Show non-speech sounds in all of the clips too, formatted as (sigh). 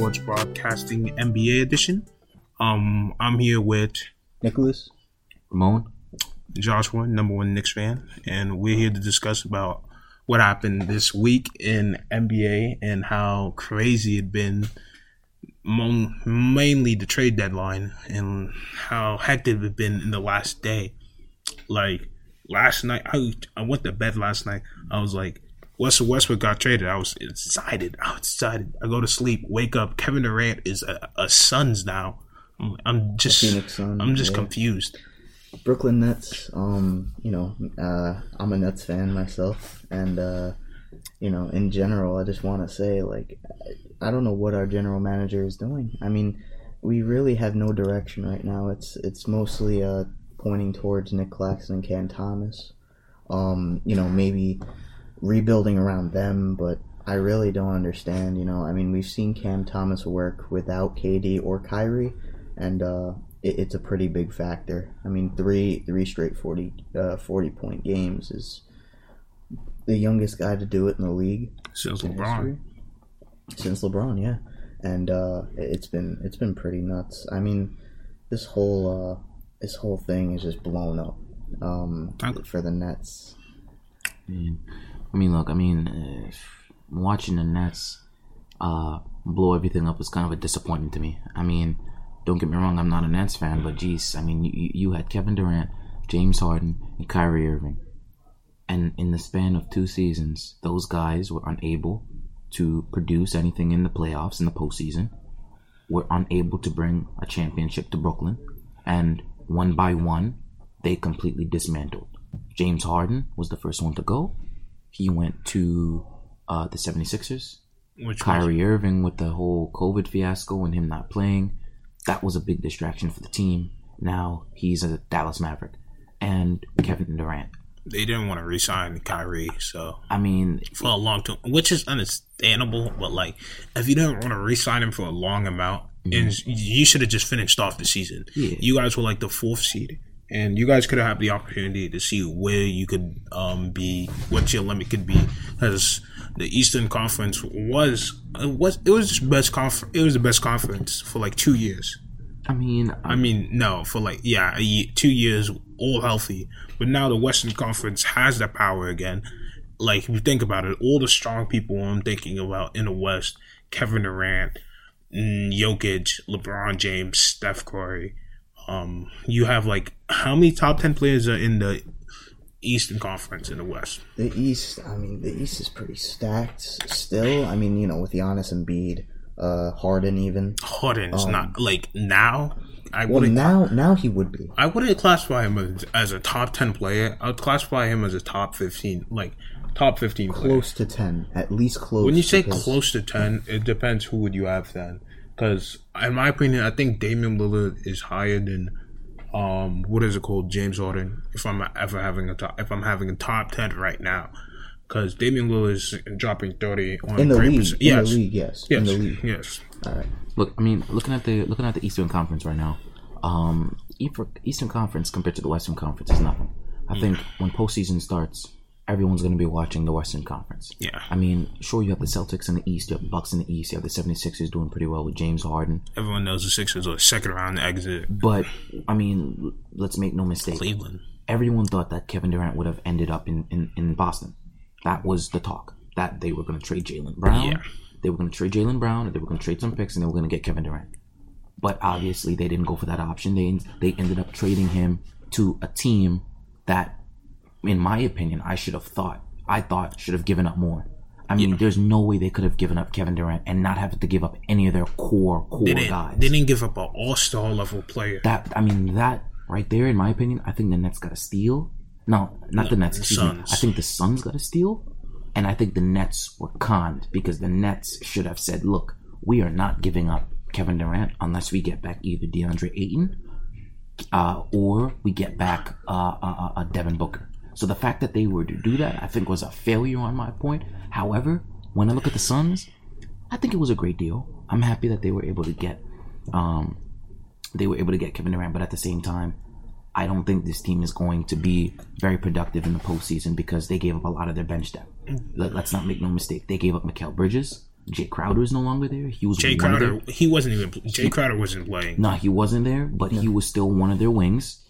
Sports Broadcasting NBA edition. Um, I'm here with Nicholas, Ramon, Joshua, number one Knicks fan, and we're here to discuss about what happened this week in NBA and how crazy it been. Mainly the trade deadline and how hectic it been in the last day. Like last night, I I went to bed last night. I was like, Russell Westbrook got traded. I was excited. I was excited. I go to sleep, wake up. Kevin Durant is a, a Suns now. I'm, just Suns, I'm just yeah. confused. Brooklyn Nets. Um, you know, uh, I'm a Nets fan myself, and uh, you know, in general, I just want to say, like, I- I don't know what our general manager is doing. I mean, we really have no direction right now. It's it's mostly uh pointing towards Nick Claxton and Cam Thomas. Um, you know, maybe rebuilding around them, but I really don't understand. You know, I mean, we've seen Cam Thomas work without KD or Kyrie, and uh, it, it's a pretty big factor. I mean, three three straight 40, uh, 40 point games is the youngest guy to do it in the league Since LeBron. history. since LeBron, yeah, and uh, it's been it's been pretty nuts. I mean, this whole uh, this whole thing is just blown up um, Thank- for the Nets. Man, I mean, look, I mean, uh, watching the Nets uh, blow everything up was kind of a disappointment to me. I mean, don't get me wrong, I'm not a Nets fan, but geez, I mean, you, you you had Kevin Durant, James Harden, and Kyrie Irving. And in the span of two seasons, those guys were unable to produce anything in the playoffs in the postseason, were unable to bring a championship to Brooklyn, and one by one, they completely dismantled. James Harden was the first one to go. He went to uh, the 76ers. Which was- Kyrie Irving with the whole COVID fiasco and him not playing, that was a big distraction for the team. Now he's a Dallas Maverick. And Kevin Durant. they didn't want to re-sign Kyrie, so I mean, for a long term, which is understandable. But like, if you didn't want to re-sign him for a long amount, and you should have just finished off the season. Yeah. You guys were like the fourth seed, and you guys could have had the opportunity to see where you could um, be, what your limit could be, because the Eastern Conference was it was it was best conf- it was the best conference for like two years. I mean, I mean, no, for like yeah, a ye two years, all healthy. But now the Western Conference has that power again. Like if you think about it, all the strong people I'm thinking about in the West: Kevin Durant, mm, Jokic, LeBron James, Steph Curry. Um, you have like how many top ten players are in the Eastern Conference in the West? The East, I mean, the East is pretty stacked still. I mean, you know, with Giannis Embiid, uh, Harden even. Harden's not like now. I Well, wouldn't. now now he would be. I wouldn't classify him as, as a top ten player. I would classify him as a top fifteen, like top fifteen player. Close to ten, at least close. When you say close to ten, it depends who would you have then. Because in my opinion, I think Damian Lillard is higher than um what is it called James Harden. If I'm ever having a top, if I'm having a top ten right now, because Damian Lillard is dropping thirty on in the great league, perc- in Yes, the league, yes, yes, in the league. yes. All right. look, I mean, looking at the looking at the Eastern Conference right now, um, Eastern Eastern Conference compared to the Western Conference is nothing. I think when postseason starts, everyone's going to be watching the Western Conference. Yeah. I mean, sure, you have the Celtics in the East, you have the Bucks in the East, you have the 76ers doing pretty well with James Harden. Everyone knows the Sixers are second round exit. But, I mean, let's make no mistake. Cleveland. Everyone thought that Kevin Durant would have ended up in, in, in Boston. That was the talk. That they were going to trade Jaylen Brown. Yeah. They were going to trade Jaylen Brown, and they were going to trade some picks, and they were going to get Kevin Durant. But obviously, they didn't go for that option. They they ended up trading him to a team that, in my opinion, I should have thought I thought should have given up more. I mean, there's no way they could have given up Kevin Durant and not have to give up any of their core core They didn't, guys. they didn't give up an all star level player. That I mean, that right there, in my opinion, I think the Nets got a steal. No, not the Nets. the Excuse me. Suns. I think the Suns got a steal, and I think the Nets were conned because the Nets should have said, "Look, we are not giving up Kevin Durant unless we get back either DeAndre Ayton, uh, or we get back uh, uh, uh, Devin Booker." So the fact that they were to do that, I think, was a failure on my point. However, when I look at the Suns, I think it was a great deal. I'm happy that they were able to get um, they were able to get Kevin Durant, but at the same time, I don't think this team is going to be very productive in the postseason because they gave up a lot of their bench depth. Let, us not make no mistake. They gave up Mikal Bridges. Jay Crowder is no longer there. He was Jay Crowder, he wasn't even. Jay Crowder wasn't playing. no, he wasn't there, but he was still one of their wings.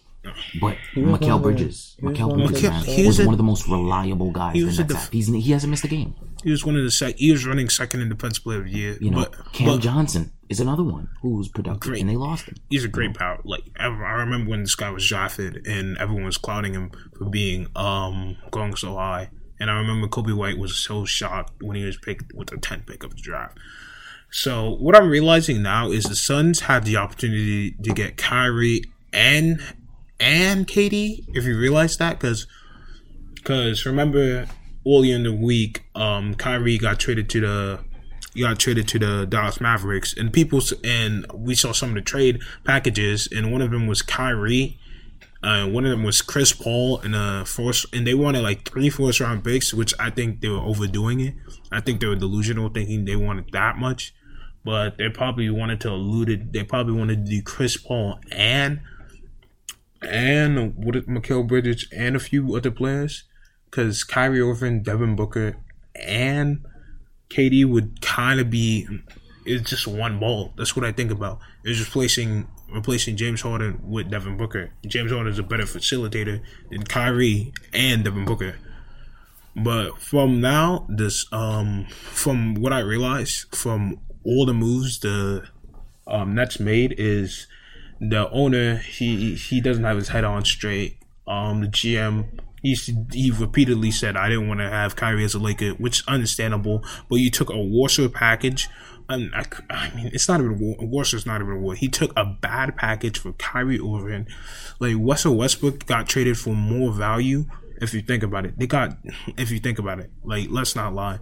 But was Mikal Bridges, he Mikal Bridges, man, he was was a- one of the most reliable guys. he the was a Nets def- He's he hasn't missed a game. He was one of the sec. He was running second in defensive player of the year. You know, but, Cam but Johnson is another one who's productive, Great. and they lost him. he's a great power. Like I I remember when this guy was drafted, and everyone was clouding him for being um going so high. And I remember Coby White was so shocked when he was picked with the 10th pick of the draft. So what I'm realizing now is the Suns had the opportunity to get Kyrie and and KD. If you realize that, because because remember earlier in the week, um, Kyrie got traded to the he got traded to the Dallas Mavericks, and people and we saw some of the trade packages, and one of them was Kyrie. Uh, one of them was Chris Paul and a first, and they wanted like three first round picks, which I think they were overdoing it. I think they were delusional, thinking they wanted that much, but they probably wanted to elude it. They probably wanted to do Chris Paul and and what is Mikal Bridges and a few other players, because Kyrie Irving, Devin Booker, and KD would kind of be it's just one ball. That's what I think about. It's replacing replacing James Harden with Devin Booker. James Harden is a better facilitator than Kyrie and Devin Booker. But from now, this um from what I realized from all the moves the um Nets made is the owner he he doesn't have his head on straight. Um the GM he he repeatedly said I didn't want to have Kyrie as a Laker, which is understandable. But you took a Warsaw package. And I, I mean, it's not even a war. Warsaw's not even a war. He took a bad package for Kyrie Irving. Like Russell Westbrook got traded for more value. If you think about it, they got. If you think about it, like let's not lie.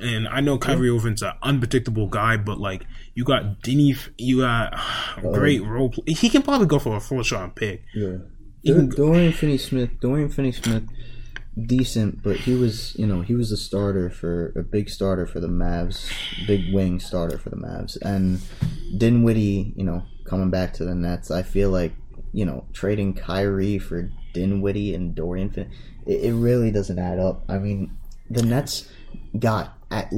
And I know Kyrie Irving's an unpredictable guy, but like you got Denny, you got Oh. great role. Play. He can probably go for a first round pick. Yeah. You Dor- Dorian Finney-Smith, Dorian Finney-Smith, decent, but he was, you know, he was a starter for a big starter for the Mavs, big wing starter for the Mavs, and Dinwiddie, you know, coming back to the Nets. I feel like, you know, trading Kyrie for Dinwiddie and Dorian Finney, it, it really doesn't add up. I mean, the Nets got at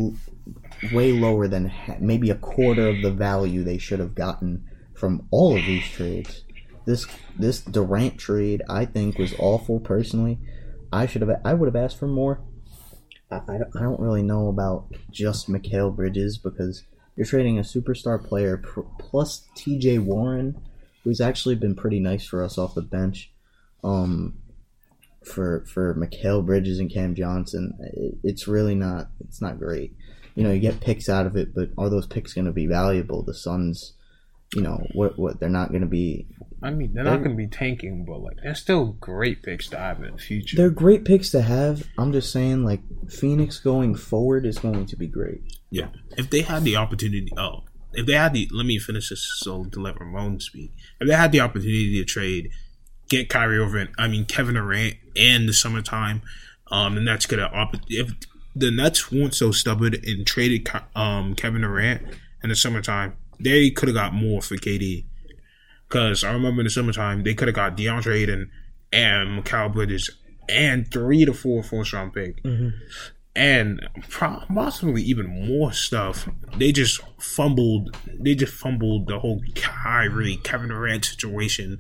way lower than ha- maybe a quarter of the value they should have gotten from all of these trades. This this Durant trade I think was awful personally. I should have I would have asked for more. I, I, don't, I don't really know about just Mikal Bridges because you're trading a superstar player pr- plus T.J. Warren, who's actually been pretty nice for us off the bench. Um, for for Mikal Bridges and Cam Johnson, it, it's really not it's not great. You know, you get picks out of it, but are those picks going to be valuable? The Suns, you know, what what they're not going to be I mean, they're not going to be tanking, but like they're still great picks to have in the future. They're great picks to have. I'm just saying, like Phoenix going forward is going to be great. Yeah. If they had the opportunity, oh, if they had the, let me finish this so to let Ramon speak. If they had the opportunity to trade, get Kyrie over, and I mean Kevin Durant in the summertime, um, the Nets could have. If the Nets weren't so stubborn and traded um Kevin Durant in the summertime, they could have got more for KD. Because I remember in the summertime, they could have got DeAndre Ayton and Mikal Bridges and three to four first round pick and possibly even more stuff. They just fumbled. They just fumbled the whole Kyrie Kevin Durant situation,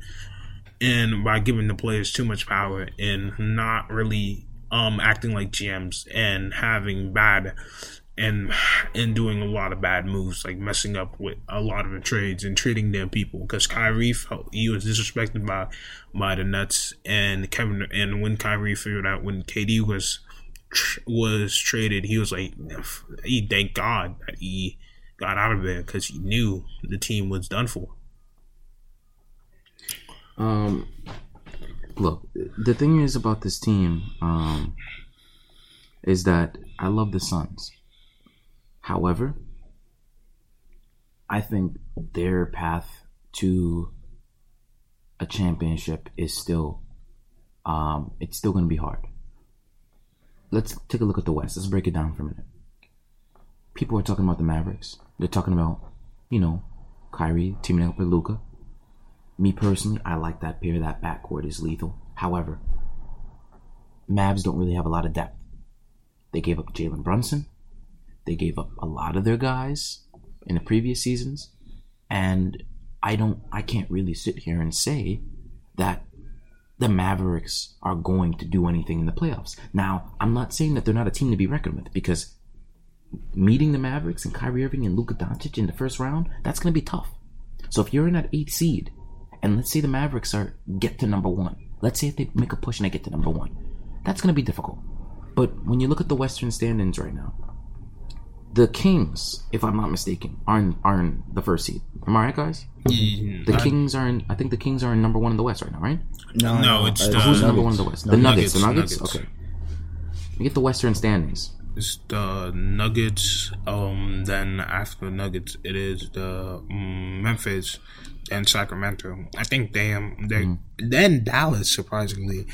and by giving the players too much power and not really um acting like GMs and having bad and and doing a lot of bad moves, like messing up with a lot of the trades and trading their people. Because Kyrie felt he was disrespected by by the Nets and Kevin. And when Kyrie figured out when KD was was traded, he was like, he thank God that he got out of there because he knew the team was done for. Um, look, the thing is about this team, um, is that I love the Suns. However, I think their path to a championship is still, um, it's still going to be hard. Let's take a look at the West. Let's break it down for a minute. People are talking about the Mavericks. They're talking about, you know, Kyrie teaming up with Luka. Me personally, I like that pair. That backcourt is lethal. However, Mavs don't really have a lot of depth. They gave up Jalen Brunson. They gave up a lot of their guys in the previous seasons, and I don't, I can't really sit here and say that the Mavericks are going to do anything in the playoffs. Now, I'm not saying that they're not a team to be reckoned with because meeting the Mavericks and Kyrie Irving and Luka Doncic in the first round, that's going to be tough. So if you're in that eighth seed, and let's say the Mavericks are get to number one, let's say if they make a push and they get to number one, that's going to be difficult. But when you look at the Western standings right now, the Kings, if I'm not mistaken, are in, are in the first seed. Am I right, guys? Mm, The I- Kings are in. I think the Kings are in number one in the West right now, right? No, No, it's uh, the- Who's Uh, number one in the West? the Nuggets, Nuggets. The Nuggets. Nuggets. Okay. We get the Western standings. It's the Nuggets. Um, then after the Nuggets, it is the um, Memphis and Sacramento. I think damn they Mm-hmm. then Dallas. Surprisingly,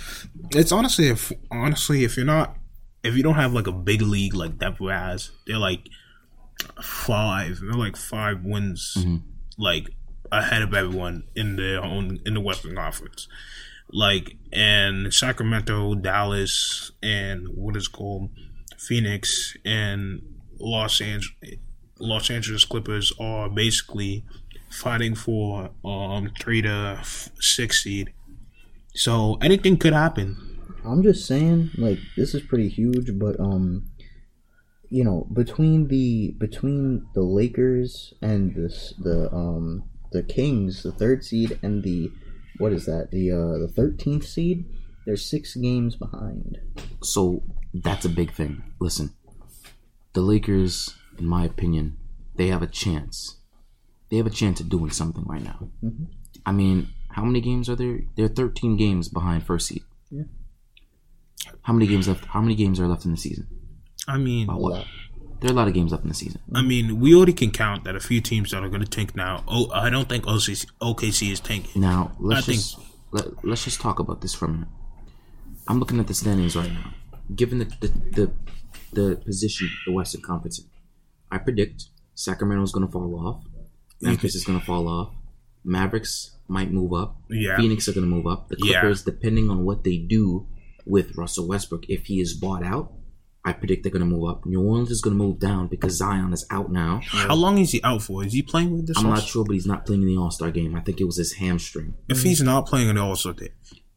it's honestly if honestly if you're not if you don't have like a big league like Denver has, they're like five. They're like five wins, Mm-hmm. like ahead of everyone in their own in the Western Conference. Like and Sacramento, Dallas, and what is called Phoenix and Los Angeles. Los Angeles Clippers are basically fighting for um three to f- six seed. So anything could happen. I'm just saying, like this is pretty huge, but um, you know, between the between the Lakers and this the um the Kings, the third seed, and the what is that the uh the thirteenth seed, they're six games behind. So that's a big thing. Listen, the Lakers, in my opinion, they have a chance. They have a chance of doing something right now. Mm-hmm. I mean, how many games are there? They're 13 games behind first seed. Yeah. How many games left? How many games are left in the season? I mean, A lot. There are a lot of games left in the season. I mean, we already can count that a few teams that are going to tank now. Oh, I don't think OKC, OKC is tanking. Now let's I just let, let's just talk about this for a minute. I'm looking at the standings right now. Given the the the, the position the Western Conference in, I predict Sacramento is going to fall off. Memphis is going to fall off. Mavericks might move up. Yeah. Phoenix are going to move up. The Yeah. Clippers, depending on what they do with Russell Westbrook, if he is bought out, I predict they're going to move up. New Orleans is going to move down because Zion is out now. How long is he out for? Is he playing with this? I'm not sure, but he's not playing in the All Star game. I think it was his hamstring. If he's not playing in the All Star game,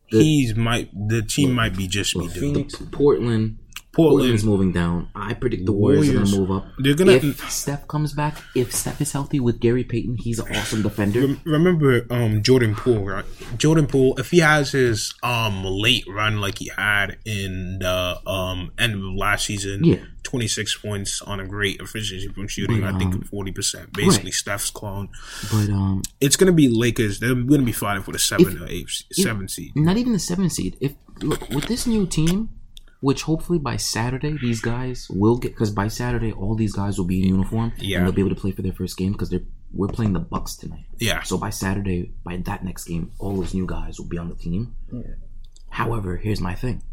he's might the team might be just be doing. Phoenix, Portland, Portland, Portland's moving down. I predict the Warriors, are going to move up. They're gonna- If Steph comes back, if Steph is healthy with Gary Payton, he's an awesome defender. Remember um Jordan Poole, right? Jordan Poole, if he has his um late run like he had in the um end of last season, Yeah. twenty six points on a great efficiency from shooting, But, I think um, forty percent, basically right. Steph's clone. But um, It's gonna be Lakers. They're gonna be fighting for the seven If- or eight, if- seven seed. not even the seven seed. If look with this new team, which hopefully by Saturday these guys will get, because by Saturday all these guys will be in uniform Yeah. and they'll be able to play for their first game because they're we're playing the Bucks tonight. Yeah, So by Saturday, by that next game, all those new guys will be on the team. Yeah. However, here's my thing: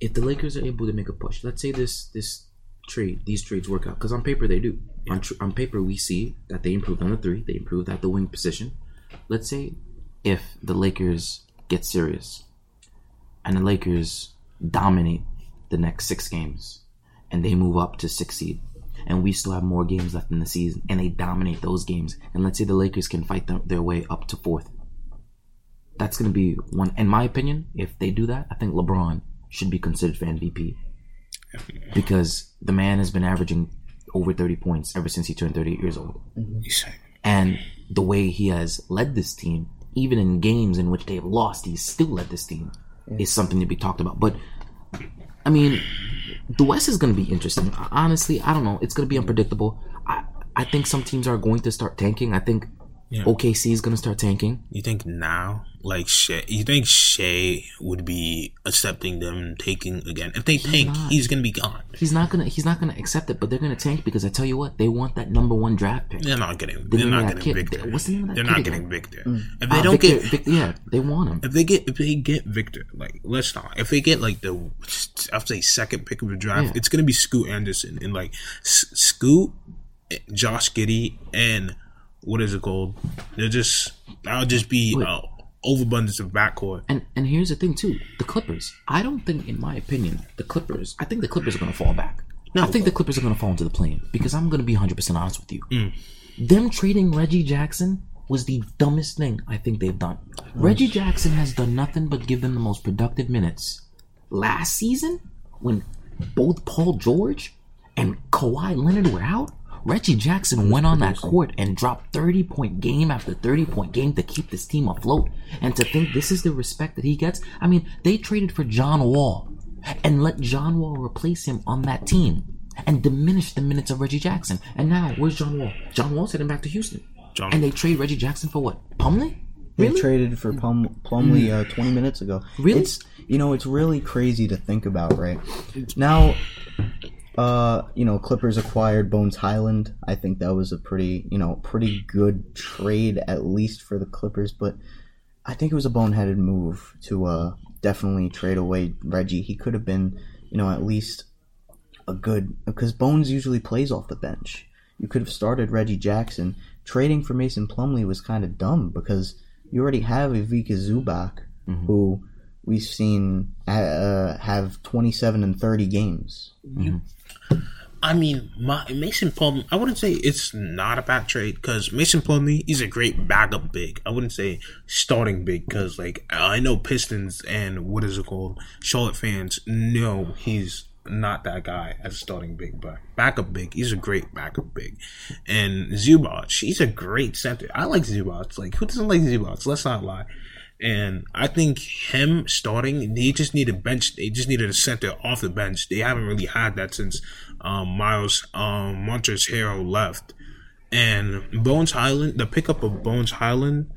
if the Lakers are able to make a push, let's say this this trade, these trades work out, because on paper they do. On tr- on paper, we see that they improved on the three, they improved at the wing position. Let's say if the Lakers get serious, and the Lakers dominate the next six games, and they move up to six seed, and we still have more games left in the season, and they dominate those games, and let's say the Lakers can fight them, their way up to fourth. That's going to be one, in my opinion. If they do that, I think LeBron should be considered for MVP because the man has been averaging over 30 points ever since he turned 38 years old. And the way he has led this team, even in games in which they have lost, he's still led this team, is something to be talked about. But, I mean, the West is going to be interesting. Honestly, I don't know. It's going to be unpredictable. I, I think some teams are going to start tanking. I think Yeah. OKC is going to start tanking. You think now, like Shai, you think Shai would be accepting them taking again? If they tank, not. he's gonna be gone. He's not gonna. He's not gonna accept it. But they're gonna tank because I tell you what, they want that number one draft pick. They're not getting. They're name of not getting kid- Victor. what's the name of that They're kid not again? getting Victor. If they Uh, don't Victor, get, Vic- yeah, they want him. if they get, if they get Victor, like let's not. If they get like the, I'll say second pick of the draft, Yeah. it's gonna be Scoot Henderson and like S- Scoot, Josh Giddey, and what is it called? They'll just. That'll just be uh, overabundance of backcourt. And and here's the thing too, the Clippers. I don't think, in my opinion, the Clippers. I think the Clippers are gonna fall back. I think the Clippers are going to fall into the plane because I'm going to be 100% honest with you. Mm. Them trading Reggie Jackson was the dumbest thing I think they've done. Reggie Jackson has done nothing but give them the most productive minutes. Last season, when both Paul George and Kawhi Leonard were out, Reggie Jackson went on that court and dropped 30 point game after 30 point game to keep this team afloat. And to think this is the respect that he gets, I mean, they traded for John Wall and let John Wall replace him on that team and diminish the minutes of Reggie Jackson. And now, where's John Wall? John Wall's heading back to Houston. John- and they trade Reggie Jackson for what? Plumlee? They Really? traded for Plum, Plumlee uh, 20 minutes ago. Really? It's you know it's really crazy to think about, right? Now, uh, you know, Clippers acquired Bones Hyland. I think that was a pretty you know pretty good trade at least for the Clippers, but I think it was a boneheaded move to uh definitely trade away Reggie. He could have been you know at least a good because Bones usually plays off the bench. You could have started Reggie Jackson. Trading for Mason Plumlee was kind of dumb because you already have Ivica Zubac, who we've seen uh, have 27 and 30 games. I mean, my Mason Plumlee. I wouldn't say it's not a bad trade because Mason Plumlee is a great backup big. I wouldn't say starting big because, like, I know Pistons and what is it called, Charlotte fans know he's not that guy as starting big, but backup big, he's a great backup big. And Zubac, he's a great center. I like Zubac. Like, who doesn't like Zubac? Let's not lie. And I think him starting, they just need a bench. They just needed a center off the bench. They haven't really had that since um, Miles um, Montrezl Harrell left. And Bones Hyland, the pickup of Bones Hyland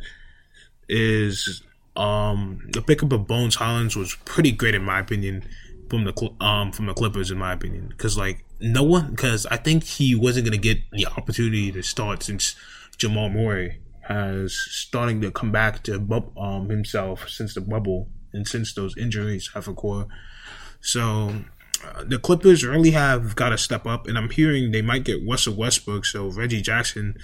is um, the pickup of Bones Hylands was pretty great in my opinion from the um from the Clippers in my opinion because like no one because I think he wasn't gonna get the opportunity to start since Jamal Murray has starting to come back to bub- um himself since the bubble and since those injuries have occurred. So uh, the Clippers really have got to step up, and I'm hearing they might get Russell Westbrook. So Reggie Jackson,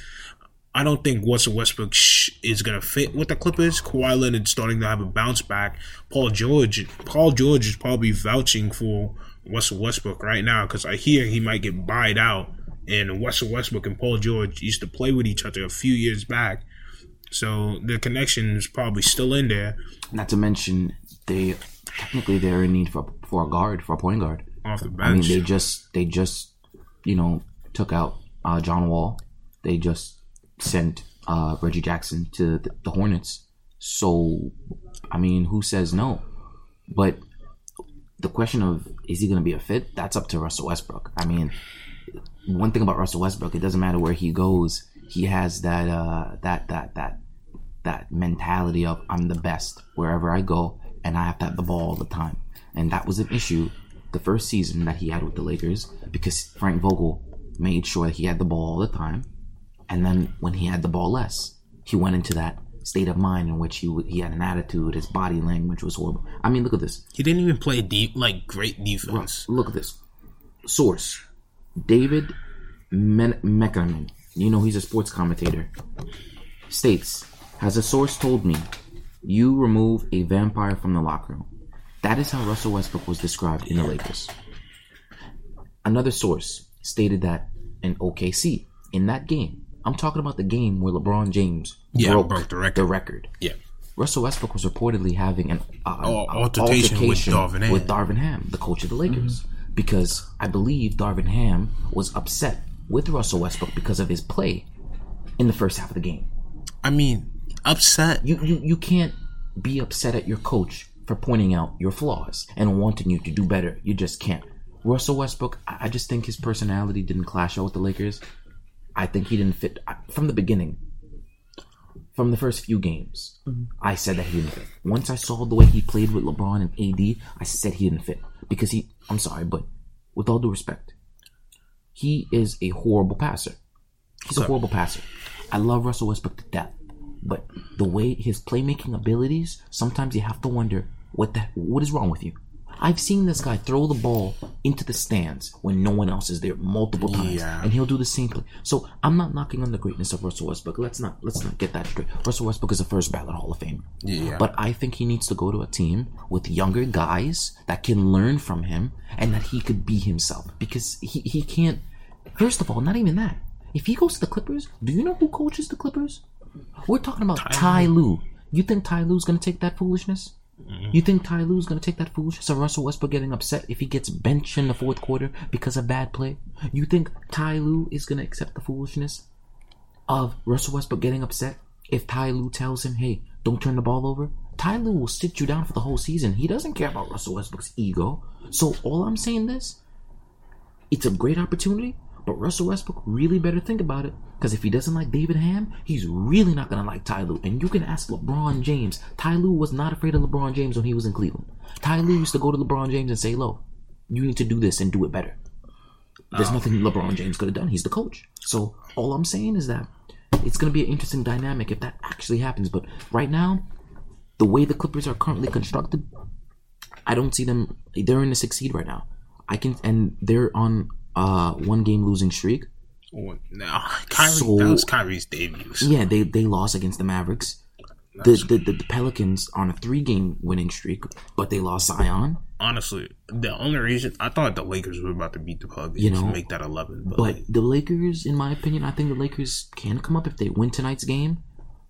I don't think Russell Westbrook sh- is gonna fit with the Clippers. Kawhi Leonard starting to have a bounce back. Paul George, Paul George is probably vouching for Russell Westbrook right now because I hear he might get buyed out. And Russell Westbrook and Paul George used to play with each other a few years back, so the connection is probably still in there Not to mention, they technically they're in need for for a guard, for a point guard. off the I mean, bench. they just they just you know took out uh, John Wall. They just sent uh, Reggie Jackson to the, the Hornets. So, I mean, who says no? But the question of is he going to be a fit? That's up to Russell Westbrook. I mean, one thing about Russell Westbrook, it doesn't matter where he goes. He has that uh, that that that that mentality of I'm the best wherever I go, and I have to have the ball all the time. And that was an issue the first season that he had with the Lakers because Frank Vogel made sure that he had the ball all the time. And then when he had the ball less, he went into that state of mind in which he he had an attitude, his body language was horrible. I mean, look at this. he didn't even play deep, like great defense. Look at this. Source David Men- Meckerman, you know he's a sports commentator, states Has a source told me you remove a vampire from the locker room? That is how Russell Westbrook was described in the Lakers. Another source stated that in OKC, in that game, I'm talking about the game where LeBron James Yeah, broke, broke the record. the record. Yeah, Russell Westbrook was reportedly having an uh, Oh, uh, altercation with Darvin Ham. with Darvin Ham, the coach of the Lakers, because I believe Darvin Ham was upset with Russell Westbrook because of his play in the first half of the game. I mean, upset. You you you can't be upset at your coach for pointing out your flaws and wanting you to do better. You just can't. Russell Westbrook, I I just think his personality didn't clash out with the Lakers. I think he didn't fit from the beginning. From the first few games, mm-hmm. I said that he didn't fit. Once I saw the way he played with LeBron and AD, I said he didn't fit because he. I'm sorry, but with all due respect, he is a horrible passer. He's a horrible passer. I love Russell Westbrook to death, but the way his playmaking abilities, sometimes you have to wonder what the what is wrong with you. I've seen this guy throw the ball into the stands when no one else is there multiple times, Yeah. and he'll do the same play. So I'm not knocking on the greatness of Russell Westbrook. Let's not let's not get that straight. Russell Westbrook is a first ballot Hall of Fame. Yeah. But I think he needs to go to a team with younger guys that can learn from him and that he could be himself because he, he can't. First of all, not even that. If he goes to the Clippers, do you know who coaches the Clippers? We're talking about Ty Lue. You think Ty Lue's gonna take that foolishness? You think Ty Lue's gonna take that foolishness of Russell Westbrook getting upset if he gets benched in the fourth quarter because of bad play? You think Ty Lue is gonna accept the foolishness of Russell Westbrook getting upset if Ty Lue tells him, "Hey, don't turn the ball over"? Ty Lue will sit you down for the whole season. He doesn't care about Russell Westbrook's ego. So all I'm saying this, it's a great opportunity, but Russell Westbrook really better think about it. Because if he doesn't like Darvin Ham, he's really not gonna like Ty Lue. And you can ask LeBron James. Ty Lue was not afraid of LeBron James when he was in Cleveland. Ty Lue used to go to LeBron James and say, "Lo, you need to do this and do it better." There's nothing LeBron James could have done. He's the coach. So all I'm saying is that it's going to be an interesting dynamic if that actually happens. But right now, the way the Clippers are currently constructed, I don't see them. They're in the sixth seed right now. I can, and they're on uh one game losing streak. Oh, no, (laughs) Kyrie, So- that was Kyrie's debut. Yeah, they they lost against the Mavericks. The, the, the, the Pelicans on a three game winning streak, but they lost Zion. Honestly, the only reason I thought the Lakers were about to beat the Pelicans You know, to make that eleven, but, But like, the Lakers, in my opinion, I think the Lakers can come up if they win tonight's game.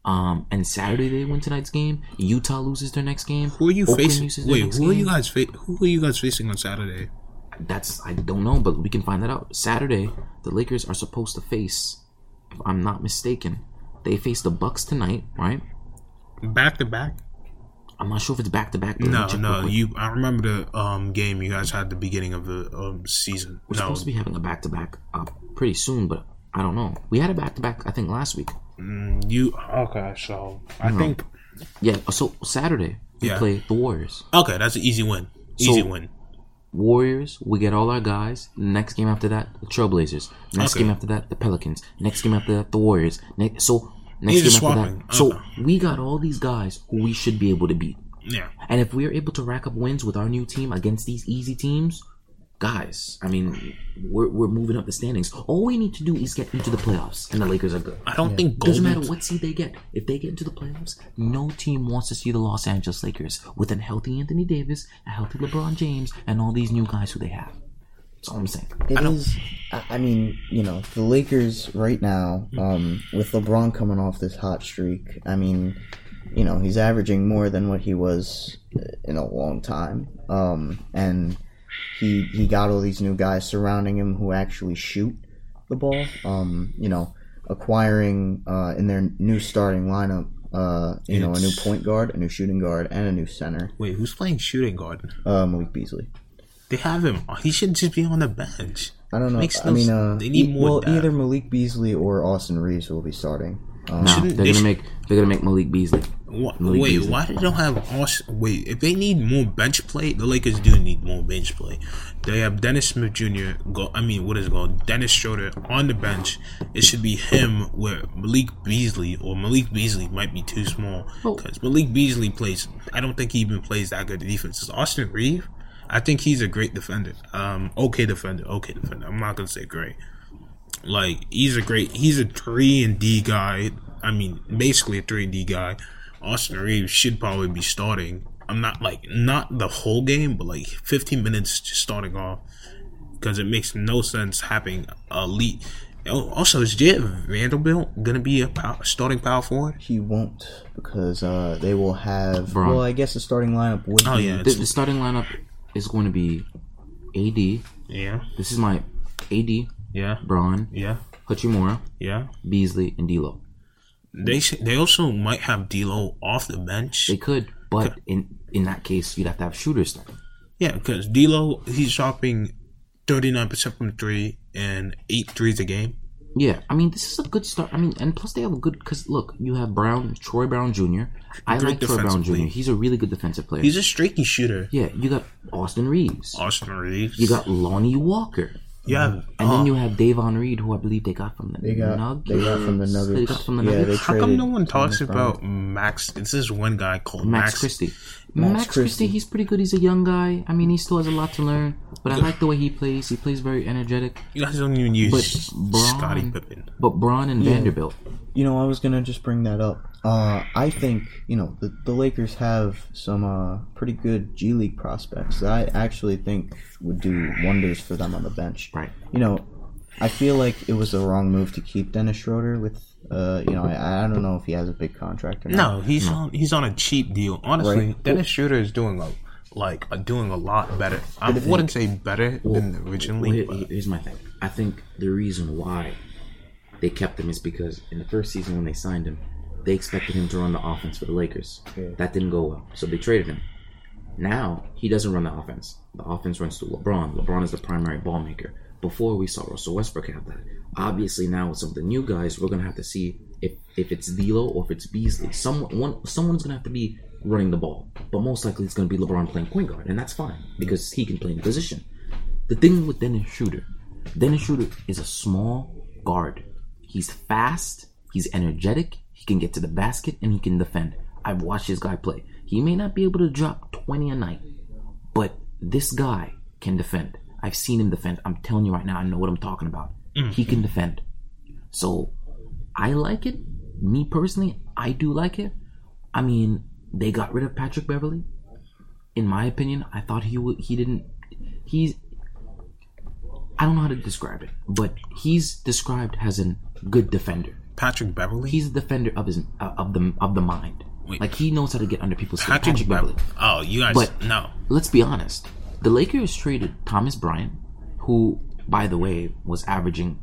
Um, and Saturday they win tonight's game. Utah loses their next game. who are you Oakland facing? Wait, who are you guys? Fa- who are you guys facing on Saturday? That's I don't know, but we can find that out. Saturday, the Lakers are supposed to face, if I'm not mistaken, they face the Bucks tonight, right? Back to back? I'm not sure if it's back to back. but let me No, no. You, I remember the um game you guys had at the beginning of the um season. We're no, supposed to be having a back to back uh pretty soon, but I don't know. We had a back to back, I think, last week. you okay? So I think Yeah. So Saturday we Yeah. play the Warriors. okay, that's an easy win. Easy So- win. Warriors, we get all our guys. Next game after that, the Trailblazers. Next Okay. game after that, the Pelicans. Next game after that, the Warriors. Next, so next game just after swapping. that. So we got all these guys who we should be able to beat. Yeah. And if we're able to rack up wins with our new team against these easy teams, guys, I mean, we're, we're moving up the standings. All we need to do is get into the playoffs, and the Lakers are good. I don't think Doesn't matter what seed they get. If they get into the playoffs, no team wants to see the Los Angeles Lakers with a healthy Anthony Davis, a healthy LeBron James, and all these new guys who they have. That's all I'm saying. It is. I, I mean, you know, the Lakers right now, um, with LeBron coming off this hot streak. I mean, you know, he's averaging more than what he was in a long time. Um, and he he got all these new guys surrounding him who actually shoot the ball. Um, you know, acquiring uh, in their new starting lineup. Uh, you know, a new point guard, a new shooting guard, and a new center, Wait, who's playing shooting guard? uh, Malik Beasley. They have him. He should just be on the bench. I don't know. Makes I no mean, uh, they need more well, either Malik Beasley or Austin Reaves will be starting. No, they're they gonna should- make they're gonna make Malik Beasley. What, Malik wait, Beasley. why they don't have Austin? Wait, if they need more bench play, the Lakers do need more bench play. They have Dennis Smith Jr. Go, I mean, what is it called? Dennis Schroeder on the bench. It should be him where Malik Beasley or Malik Beasley might be too small because Malik Beasley plays. I don't think he even plays that good defense. Is Austin Reeve? I think he's a great defender. Um, okay defender, okay defender. I'm not gonna say great. Like he's a great. He's a three and D guy. I mean, basically a three and D guy. Austin Reaves should probably be starting. I'm not like not the whole game, but like 15 minutes just starting off because it makes no sense having a lead. Oh, also, is Jet Vanderbilt gonna be a power, starting power forward? he won't because uh, they will have. Braun. Well, I guess the starting lineup would. Oh be, yeah, The, the starting lineup is going to be AD. yeah, This is my AD, yeah, Braun, yeah, Hachimura, yeah. Beasley, and D'Lo. They sh- they also might have D'Lo off the bench. They could, but in in that case, you'd have to have shooters then. Yeah, because D'Lo he's dropping 39 percent from three and eight threes a game. Yeah, I mean, this is a good start. I mean, and plus they have a good because look, you have Brown, Troy Brown Jr. I Great like Troy Brown Jr. He's a really good defensive player. He's a streaky shooter. yeah, you got Austin Reaves. Austin Reaves. You got Lonnie Walker. Yeah, And then oh. you have Davon Reed, who I believe they got from the They got Nuggets. they got from the Nuggets. They got from the Nuggets. they How come no one talks about Max? It's this one guy called Max, Max. Christie. Max Max, Christie, Christie. he's pretty good. He's a young guy. I mean, he still has a lot to learn. But I like the way he plays. He plays very energetic. You guys don't even use But Braun- Scottie Pippen. But Braun and Vanderbilt, You know, I was gonna just bring that up. Uh, I think you know the, the Lakers have some uh, pretty good G League prospects that I actually think would do wonders for them on the bench. right? You know, I feel like it was the wrong move to keep Dennis Schroeder with. Uh, you know, I, I don't know if he has a big contract or not. No, he's on he's on a cheap deal. Honestly, Right. Dennis Schroeder is doing a like doing a lot better. I wouldn't say better than originally. Well, here- here's my thing. I think the reason why they kept him is because in the first season when they signed him, they expected him to run the offense for the Lakers. That didn't go well, so they traded him. Now he doesn't run the offense. The offense runs through LeBron. LeBron is the primary ball maker. Before we saw Russell Westbrook have that. Obviously now with some of the new guys, we're gonna have to see if if it's D'Lo or if it's Beasley. Someone one, someone's gonna have to be running the ball, but most likely it's gonna be LeBron playing point guard, and that's fine because he can play in the position. The thing with Dennis Schroeder, Dennis Schroeder is a small guard. He's fast, he's energetic, he can get to the basket, and he can defend. I've watched this guy play. He may not be able to drop 20 a night, but this guy can defend. I've seen him defend. I'm telling you right now, I know what I'm talking about. Mm. He can defend. So I like it. Me personally, I do like it. I mean, they got rid of Patrick Beverley. In my opinion, I thought he would. He didn't. He's. I don't know how to describe it, but he's described as a good defender. Patrick Beverley. He's a defender of his uh, of the of the mind. Wait. Like he knows how to get under people's skin. Patrick, Patrick Beverley. Oh, you guys But- no. Let's be honest. The Lakers traded Thomas Bryant, who, by the way, was averaging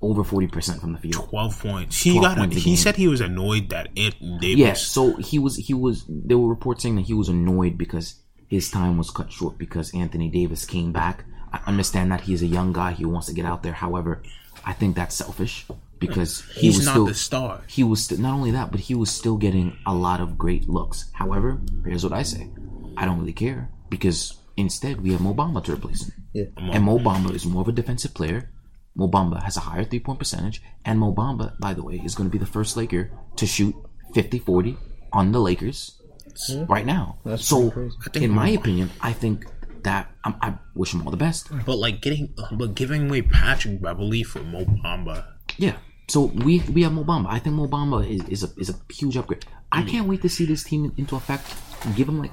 over forty percent from the field. Twelve points. He 12 got. points he said he was annoyed that Anthony Davis. Yes, so he was he was there were reports saying that he was annoyed because his time was cut short because Anthony Davis came back. I understand that he's a young guy, he wants to get out there. However, I think that's selfish because he he's was not still the star. he was st- not only that, but he was still getting a lot of great looks. However, here's what I say: I don't really care because instead we have Mo Bamba to replace him, Yeah. and Mo Bamba is more of a defensive player. Mo Bamba has a higher three point percentage, and Mo Bamba, by the way, is going to be the first Laker to shoot 50-40 on the Lakers right now. That's so, pretty think in my Mo- opinion, I think that I'm, I wish him all the best. But like getting, but giving away Patrick Beverley for Mo Bamba. Yeah. So we we have Mo Bamba. I think Mo Bamba is, is a is a huge upgrade. I mm. can't wait to see this team into effect. Give him like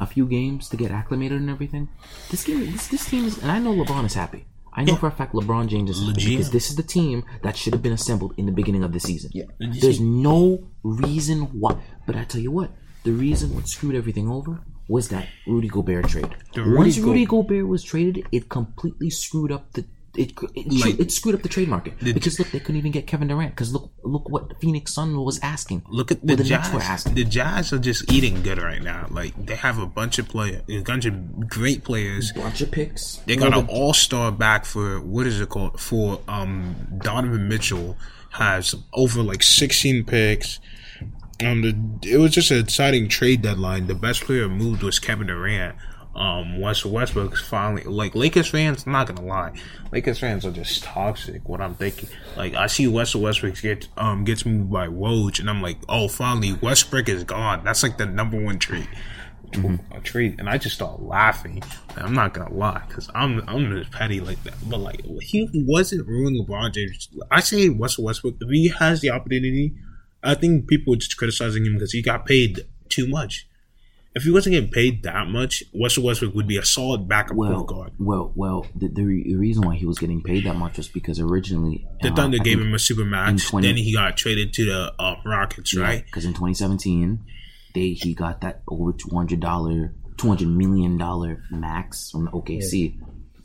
a few games to get acclimated and everything. This game, this this team is, and I know LeBron is happy. I know for a fact LeBron James is happy Legit. because this is the team that should have been assembled in the beginning of the season. Yeah. There's no reason why. But I tell you what, the reason what screwed everything over was that Rudy Gobert trade. Rudy Once Go- Rudy Gobert was traded, it completely screwed up the. It, it, Like- it screwed up the trade market because look, they couldn't even get Kevin Durant because look, look what Phoenix Sun was asking. Look at the, the Knicks were Jazz. asking. The Jazz are just eating good right now. Like they have a bunch of players, a bunch of great players. Bunch of picks. They got an all star back for what is it called? For um Donovan Mitchell has over like sixteen picks. Um, the, it was just an exciting trade deadline. The best player moved was Kevin Durant. Um, West Westbrook's finally like Lakers fans. I'm not gonna lie, Lakers fans are just toxic. What I'm thinking, like I see West Westbrook get um gets moved by Woj, and I'm like, oh, finally Westbrook is gone. That's like the number one trade a trade, and I just start laughing. I'm not gonna lie, because I'm I'm just petty like that. But like he wasn't ruining LeBron James. I say Russell Westbrook if he has the opportunity, I think people are just criticizing him because he got paid too much. If he wasn't getting paid that much, Russell Westbrook would be a solid backup Well, point guard. well, well. The, the, re- the reason why he was getting paid that much was because originally The uh, Thunder I gave him a super max. 20 then he got traded to the uh, Rockets, right? Because in 2017, they he got that over 200 dollar, 200 million dollar max from the OKC,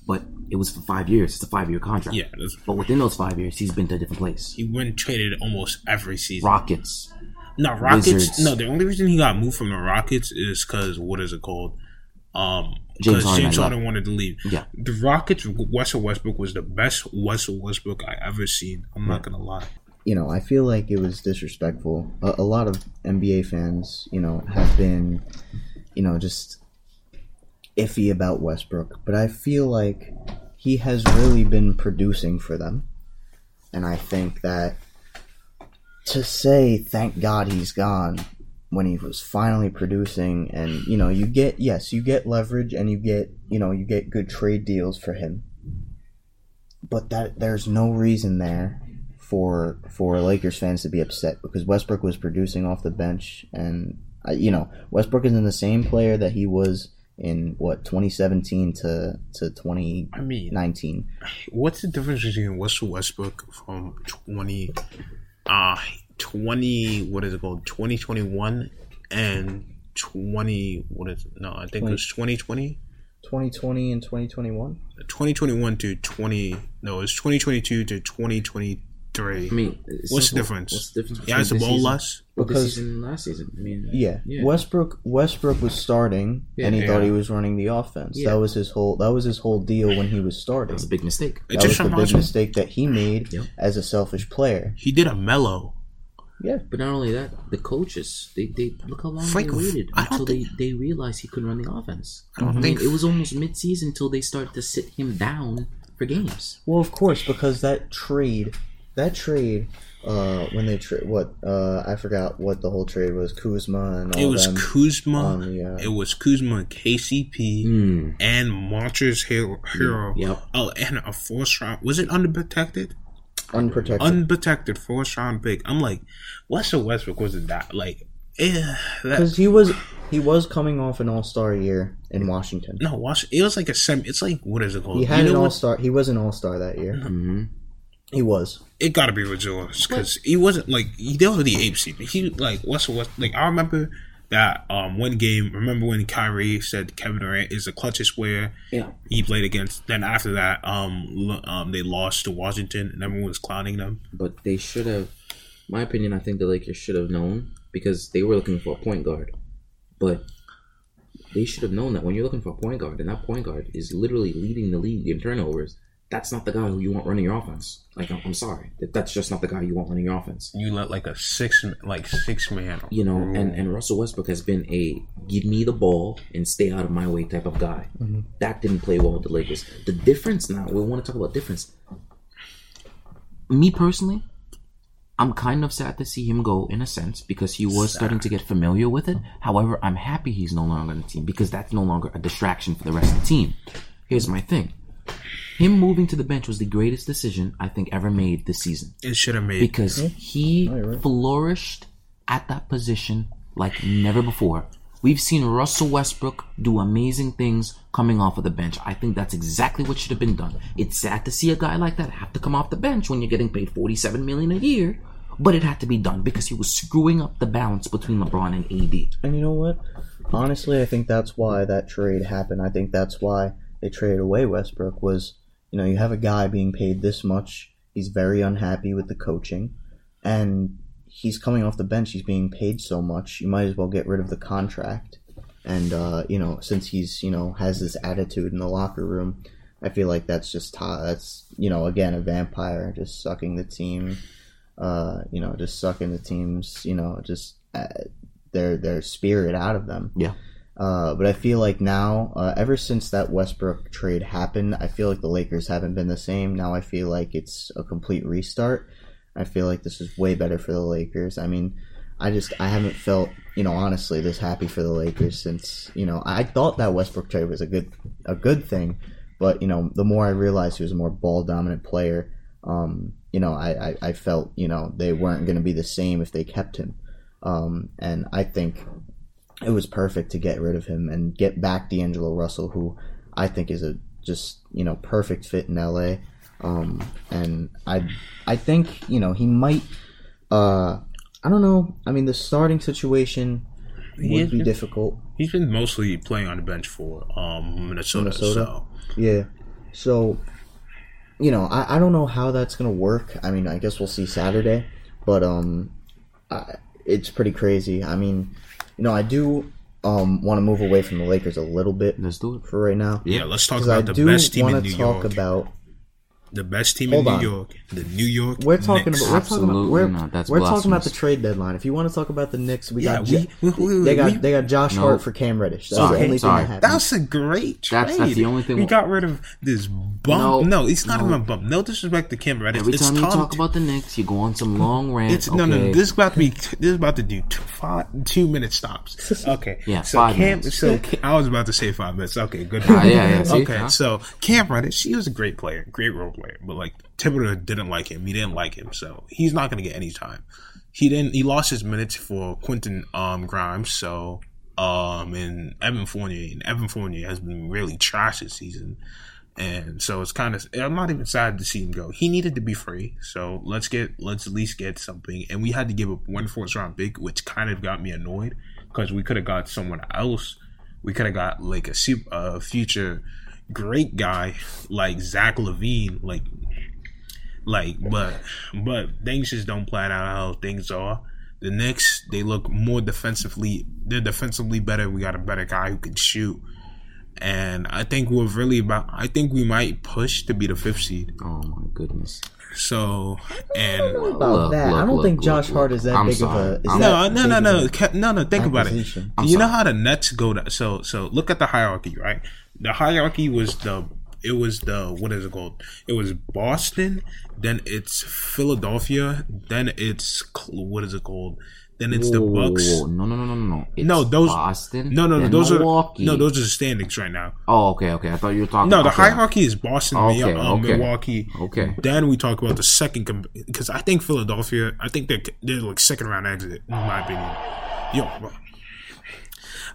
but it was for five years. It's a five year contract. Yeah, But within those five years, he's been to a different place. he went traded almost every season. Rockets. No, Rockets. Wizards. No, the only reason he got moved from the Rockets is because what is it called? Um, James because Harden James Harden wanted to leave. Yeah. the Rockets. Russell Westbrook was the best Russell Westbrook I ever seen. I'm not gonna lie. you know, I feel like it was disrespectful. A, a lot of NBA fans, you know, have been, you know, just iffy about Westbrook, but I feel like he has really been producing for them. And I think that to say thank God he's gone when he was finally producing and you know, you get yes, you get leverage and you get, you know, you get good trade deals for him. But that there's no reason there for for Lakers fans to be upset because Westbrook was producing off the bench and you know, Westbrook isn't the same player that he was in what 2017 to to 2019. I mean, what's the difference between Russell Westbrook from 20, uh, 20, what is it called, 2021 and 20, what is it? No, I think 20, it was 2020. 2020 and 2021? 2021 to 20, no, it's 2022 to 2023. I mean, what's the difference? What's the difference? Yeah, it's a ball less because season last season. I mean, uh, yeah, yeah. Westbrook Westbrook was starting, yeah, and he yeah. thought he was running the offense. That was his whole. That was his whole deal when he was starting. That was a big mistake. That was the big mistake that he made yep. as a selfish player. He did a mellow. Yeah, but not only that, the coaches they, they look how long Frank, they waited until they, they realized he couldn't run the offense. I don't mhm. I think it was almost mid season until they started to sit him down for games. Well, of course, because that trade that trade uh, when they trade what uh, I forgot what the whole trade was Kuzma and all it was Kuzma. The, uh, it was Kuzma KCP mm. and Montrezl Harrell, Harrell. Yep. oh and a fourth round was it unprotected? Unprotected. Unprotected fourth round pick. I'm like Russell Westbrook was it that like yeah because he was he was coming off an All Star year in Washington. No Washington it was like a sem it's like what is it called? He had you an All Star he was an All Star that year. Mm-hmm. He was. It got to be with George because he wasn't like he dealt with the ape seat. He like what's what like I remember that um one game. Remember when Kyrie said Kevin Durant is the clutchest player yeah. he played against. Then after that, um, um, they lost to Washington and everyone was clowning them. But they should have. My opinion, I think the Lakers should have known because they were looking for a point guard, but they should have known that when you're looking for a point guard and that point guard is literally leading the league in turnovers that's not the guy who you want running your offense. Like I'm, I'm sorry, that's just not the guy you want running your offense. You let like a six like six man. You know, and and Russell Westbrook has been a give me the ball and stay out of my way type of guy. Mm-hmm. That didn't play well with the Lakers. The difference now, we want to talk about difference. Me personally, I'm kind of sad to see him go in a sense because he was sad. starting to get familiar with it. However, I'm happy he's no longer on the team because that's no longer a distraction for the rest of the team. Here's my thing him moving to the bench was the greatest decision I think ever made this season. It should have made because he oh, right. flourished at that position like never before. We've seen Russell Westbrook do amazing things coming off of the bench. I think that's exactly what should have been done. It's sad to see a guy like that have to come off the bench when you're getting paid 47 million a year, but it had to be done because he was screwing up the balance between LeBron and AD. And you know what? Honestly, I think that's why that trade happened. I think that's why they traded away Westbrook was you know, you have a guy being paid this much. He's very unhappy with the coaching, and he's coming off the bench. He's being paid so much. You might as well get rid of the contract. And uh, you know, since he's you know has this attitude in the locker room, I feel like that's just that's you know again a vampire just sucking the team. Uh, you know, just sucking the teams. You know, just uh, their their spirit out of them. Yeah. Uh, but I feel like now, uh, ever since that Westbrook trade happened, I feel like the Lakers haven't been the same. Now I feel like it's a complete restart. I feel like this is way better for the Lakers. I mean, I just I haven't felt you know honestly this happy for the Lakers since you know I thought that Westbrook trade was a good a good thing, but you know the more I realized he was a more ball dominant player, um, you know I, I, I felt you know they weren't going to be the same if they kept him, um, and I think it was perfect to get rid of him and get back D'Angelo Russell, who I think is a just you know perfect fit in LA. Um, and I I think you know he might. Uh, I don't know. I mean, the starting situation would be been, difficult. He's been mostly playing on the bench for um, Minnesota. Minnesota. So. Yeah. So, you know, I, I don't know how that's gonna work. I mean, I guess we'll see Saturday, but um, I, it's pretty crazy. I mean, you know, I do um, want to move away from the Lakers a little bit. Let's do it for right now. Yeah, let's talk about I the best team in New talk about the best team Hold in New on. York, the New York. We're talking Knicks. about we're talking about Absolutely we're, not. That's we're talking about the trade deadline. If you want to talk about the Knicks, we Yeah, got we- we- we- they got we- they got Josh No. Hart for Cam Reddish. That's Sorry, the only sorry. thing that happened. That's a great trade. That's- that's the only thing- we got rid of this bump. No, No, it's not no. even a bump. No disrespect to Cam Reddish. Every it's time you Tom talk about the Knicks, you go on some long rant. It's no, no, no. This is about to be. This is about to do two, five, two minute stops. (laughs) Okay. Yeah, So five Cam. minutes. So I was about to say five minutes. Okay, good. Ah, yeah, yeah, okay. So Cam Reddish, he was a great player, great role player, but like Thibodeau didn't like him. He didn't like him, so he's not going to get any time. He didn't. He lost his minutes for Quentin um, Grimes. So um, and Evan Fournier, and Evan Fournier has been really trash this season. And so it's kind of I'm not even sad to see him go. He needed to be free, so let's get let's at least get something. And we had to give up one fourth round pick, which kind of got me annoyed because we could have got someone else. We could have got like a a future great guy like Zach LaVine, like like but but things just don't plan out how things are. The Knicks they look more defensively. They're defensively better. We got a better guy who can shoot and I think we're really about. I think we might push to be the fifth seed. Oh my goodness. So and about Look, that. I don't look, think Josh look. Hart is that I'm big sorry. of a. Is no, no, no, no, no, no. Think about it. acquisition. I'm you know how the Nets go to so so look at the hierarchy, right? The hierarchy was the it was the what is it called? It was Boston, then it's Philadelphia, then it's what is it called? Then it's the Bucks. whoa, whoa. No, no, no, no, no, no. It's No, those Boston. No, no, no. Those Milwaukee. are no, those are the standings right now. Oh, okay, okay. I thought you were talking. No, the okay. hierarchy is Boston, Okay, Mil- uh, okay. Milwaukee. Okay. Then we talk about the second because I think Philadelphia. I think they're they're like second round exit in my opinion. Yo, bro.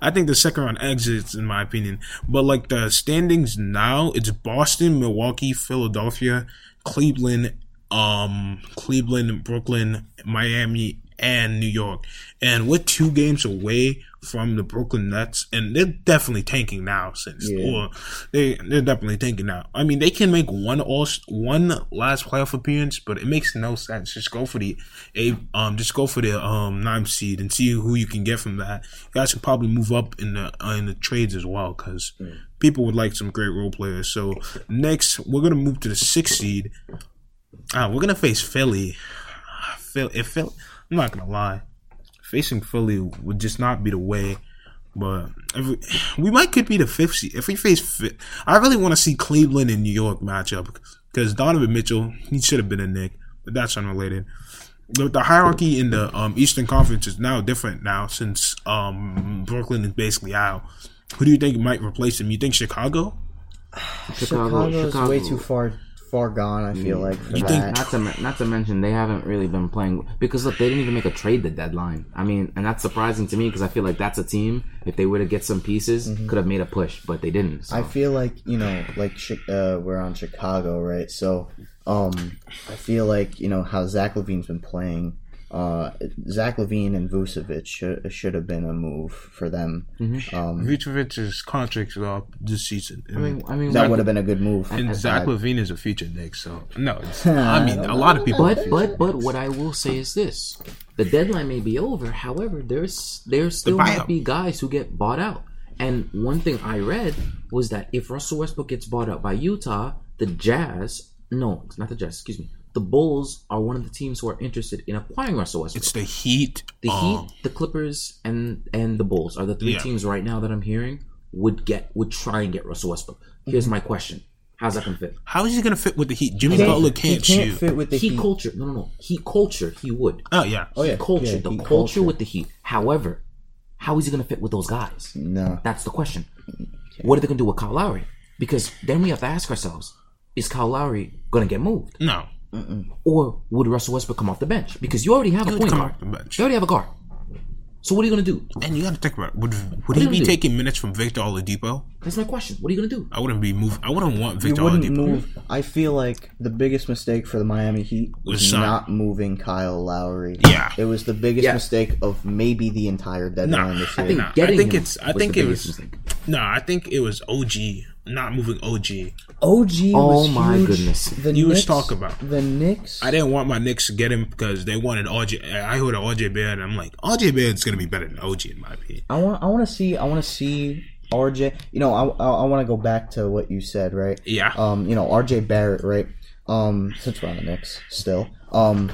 I think the second round exits in my opinion. But like the standings now, it's Boston, Milwaukee, Philadelphia, Cleveland, um, Cleveland, Brooklyn, Miami, and New York. And we're two games away from the Brooklyn Nets, and they're definitely tanking now. Since Yeah. or they they're definitely tanking now. I mean, they can make one all one last playoff appearance, but it makes no sense. Just go for the a um just go for the um ninth seed and see who you can get from that. You guys can probably move up in the uh, in the trades as well because people would like some great role players. So next, we're gonna move to the sixth seed. Ah, we're gonna face Philly. Phil, if Phil, I'm not gonna lie, facing Philly would just not be the way. But if we, (sighs) we might could be the fifth seed if we face. I really want to see Cleveland and New York matchup because Donovan Mitchell he should have been a Knick, but that's unrelated. The, the hierarchy in the um, Eastern Conference is now different now since um, Brooklyn is basically out. Who do you think might replace him? You think Chicago? (sighs) Chicago, Chicago's Chicago. way too far far gone. I feel like for You that. think- Not to not to mention they haven't really been playing because look they didn't even make a trade the deadline. I mean, and that's surprising to me because I feel like that's a team if they were to get some pieces could have made a push, but they didn't. So. I feel like you know, like uh, we're on Chicago, right? So, um, I feel like you know how Zach LaVine's been playing. Uh, Zach LaVine and Vucevic should should have been a move for them. Um, Vucevic's contract is up this season. I mean, I mean, that would have been a good move. And Zach LaVine is a future Knick, so no. It's, (laughs) I mean, a lot of people. But but but what I will say is this: the deadline may be over. However, there's there still buyout. might be guys who get bought out. And one thing I read was that if Russell Westbrook gets bought out by Utah, the Jazz, no, it's not the Jazz, excuse me, the Bulls are one of the teams who are interested in acquiring Russell Westbrook. it's the Heat. the um, Heat, the Clippers, and and the Bulls are the three Yeah. teams right now that I'm hearing would get would try and get Russell Westbrook. Here's my question: How's that gonna fit? How is he gonna fit with the Heat? Jimmy Can't- Butler he can't, can't shoot. fit with the Heat Heat. culture, no, no, no. Heat culture, he would. Oh yeah. Oh yeah, culture, yeah, the Heat culture, with the Heat. However, how is he going to fit with those guys? no. That's the question. What are they going to do with Kyle Lowry? Because then we have to ask ourselves: Is Kyle Lowry going to get moved, No. Or would Russell Westbrook come off the bench? Because you already have a point come guard. off the bench. You already have a guard. So what are you going to do? And you got to think about it. would would do he be do? taking minutes from Victor Oladipo? That's my question. What are you going to do? I wouldn't be move. I wouldn't want You Victor wouldn't Oladipo. move. I feel like the biggest mistake for the Miami Heat was Was not moving Kyle Lowry. Yeah. it was the biggest Yeah. mistake of maybe the entire deadline this I think Nah, I getting think him it's- I think it was- mistake. No, I think it was OG not moving OG. OG Oh was my huge. goodness. The You was Knicks, talk about. the Knicks. I didn't want my Knicks to get him because they wanted RJ. I heard of RJ Barrett. and I'm like, RJ Barrett's gonna be better than OG in my opinion. I want. I want to see. I want to see RJ, you know, I I, I want to go back to what you said, right? Yeah. Um, you know, RJ Barrett, right? Um, since we're on the Knicks still, um,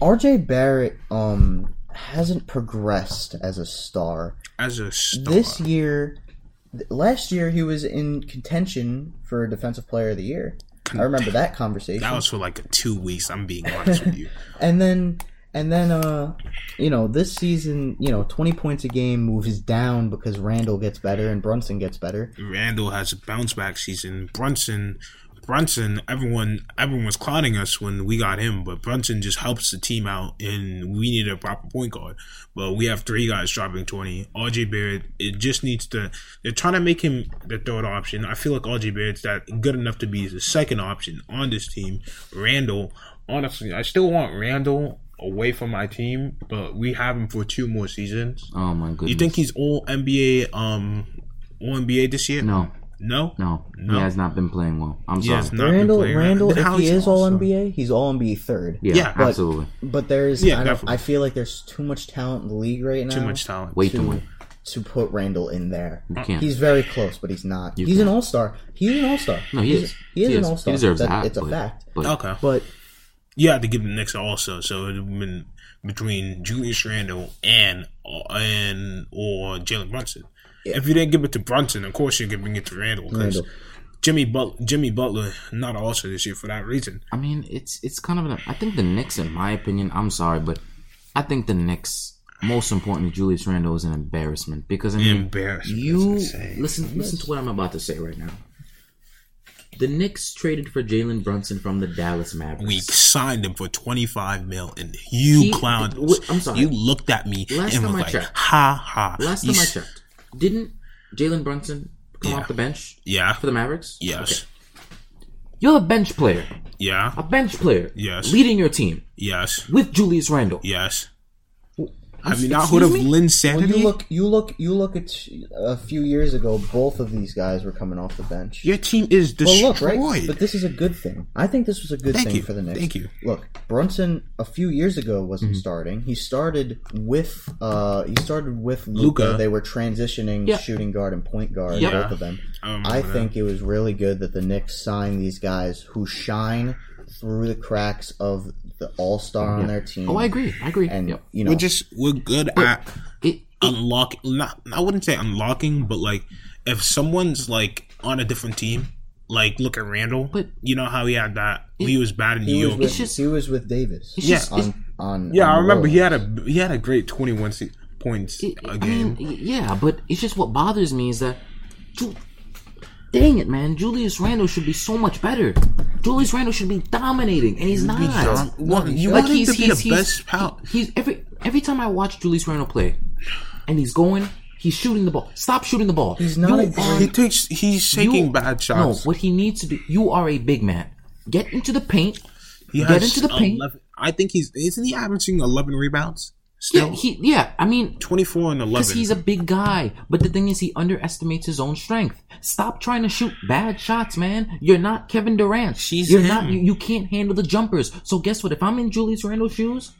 RJ Barrett um hasn't progressed as a star. As a star. This year, th- last year he was in contention for Defensive Player of the Year. I remember that conversation. that was for like two weeks. I'm being honest with you. (laughs) and then and then uh you know this season you know 20 points a game moves down because randle gets better and brunson gets better Randle has a bounce back season. Brunson, Brunson, everyone, everyone was clowning us when we got him, but Brunson just helps the team out, and we need a proper point guard. But we have three guys dropping twenty. RJ Barrett, it just needs to. They're trying to make him the third option. I feel like RJ Barrett's that good enough to be the second option on this team. Randle, honestly, I still want Randle away from my team, but we have him for two more seasons. Oh my goodness. You think he's all NBA, um, all NBA this year? No, No, no, No. he has not been playing well. I'm He sorry. not randle playing randle Then if how he is all also- nba he's all nba third yeah, Yeah, but- absolutely. but there's Yeah, I. I feel like there's too much talent in the league right now too much talent. Way too to, much. to put randle in there You can't. he's very close but he's not You he's an can't. all-star he's an all-star No, he He's- is. he is He an all-star He deserves That- that. it's a fact But Okay, but you had to give the Knicks also. So it would have been between Julius Randle and and or Jalen Brunson. If you didn't give it to Brunson, of course you're giving it to Randle because Randle. Jimmy but- Jimmy Butler not also this year for that reason. I mean, it's it's kind of an. I think the Knicks, in my opinion, I'm sorry, but I think the Knicks, most importantly, Julius Randle is an embarrassment because I mean, Embarrassment. you listen listen to what I'm about to say right now. The Knicks traded for Jalen Brunson from the Dallas Mavericks. We signed him for twenty five mil, and you He- clowned us. I'm sorry. You looked at me Last and was I like, checked. "Ha ha." Last You time I s- checked, didn't Jalen Brunson come Yeah. off the bench Yeah. for the Mavericks? Yes. You're a bench player, Yeah. a bench player, Yes. leading your team Yes. with Julius Randle. Yes. Have you not heard of me? Lynn Well, Sanity? you look, you look, you look at a few years ago. Both of these guys were coming off the bench. Your team is Well, destroyed. look, right, but this is a good thing. I think this was a good Thank thing you. for the Knicks. Thank you. Look, Brunson a few years ago wasn't starting. He started with, uh, he started with Luka. They were transitioning Yeah. shooting guard and point guard, Yeah. both of them. I I that. think it was really good that the Knicks signed these guys who shine through the cracks of the All Star on their team. Oh, I agree. I agree. And Yep. you know, we're just we're good at It, it, unlocking. Not I wouldn't say unlocking, but like if someone's like on a different team, like look at Randle. But- you know how he had that. he was bad in New York. with, It's just- he was with Davis. Yeah. just, on, on yeah, on I the remember he had a he had a great twenty one points It- a I game. mean, yeah, but it's just what bothers me is that, Ju- dang it, man, Julius Randle should be so much better. Julius Randle should be dominating, and he's not. Dom- well, you Like, want him he's- to be he's- the he's- best pal. He's every every time I watch Julius Randle play, and he's going, he's shooting the ball. Stop shooting the ball. He's not a are- He takes he's taking you- bad shots. No, what he needs to do. You are a big man. Get into the paint. he get has into the paint. 11 I think he's isn't he averaging eleven rebounds Yeah, he. Yeah, I mean, Twenty four and 11. Because he's a big guy. But the thing is, he underestimates his own strength. Stop trying to shoot bad shots, man. You're not Kevin Durant. She's You're him. not. You, you can't handle the jumpers. So guess what? If I'm in Julius Randle's shoes,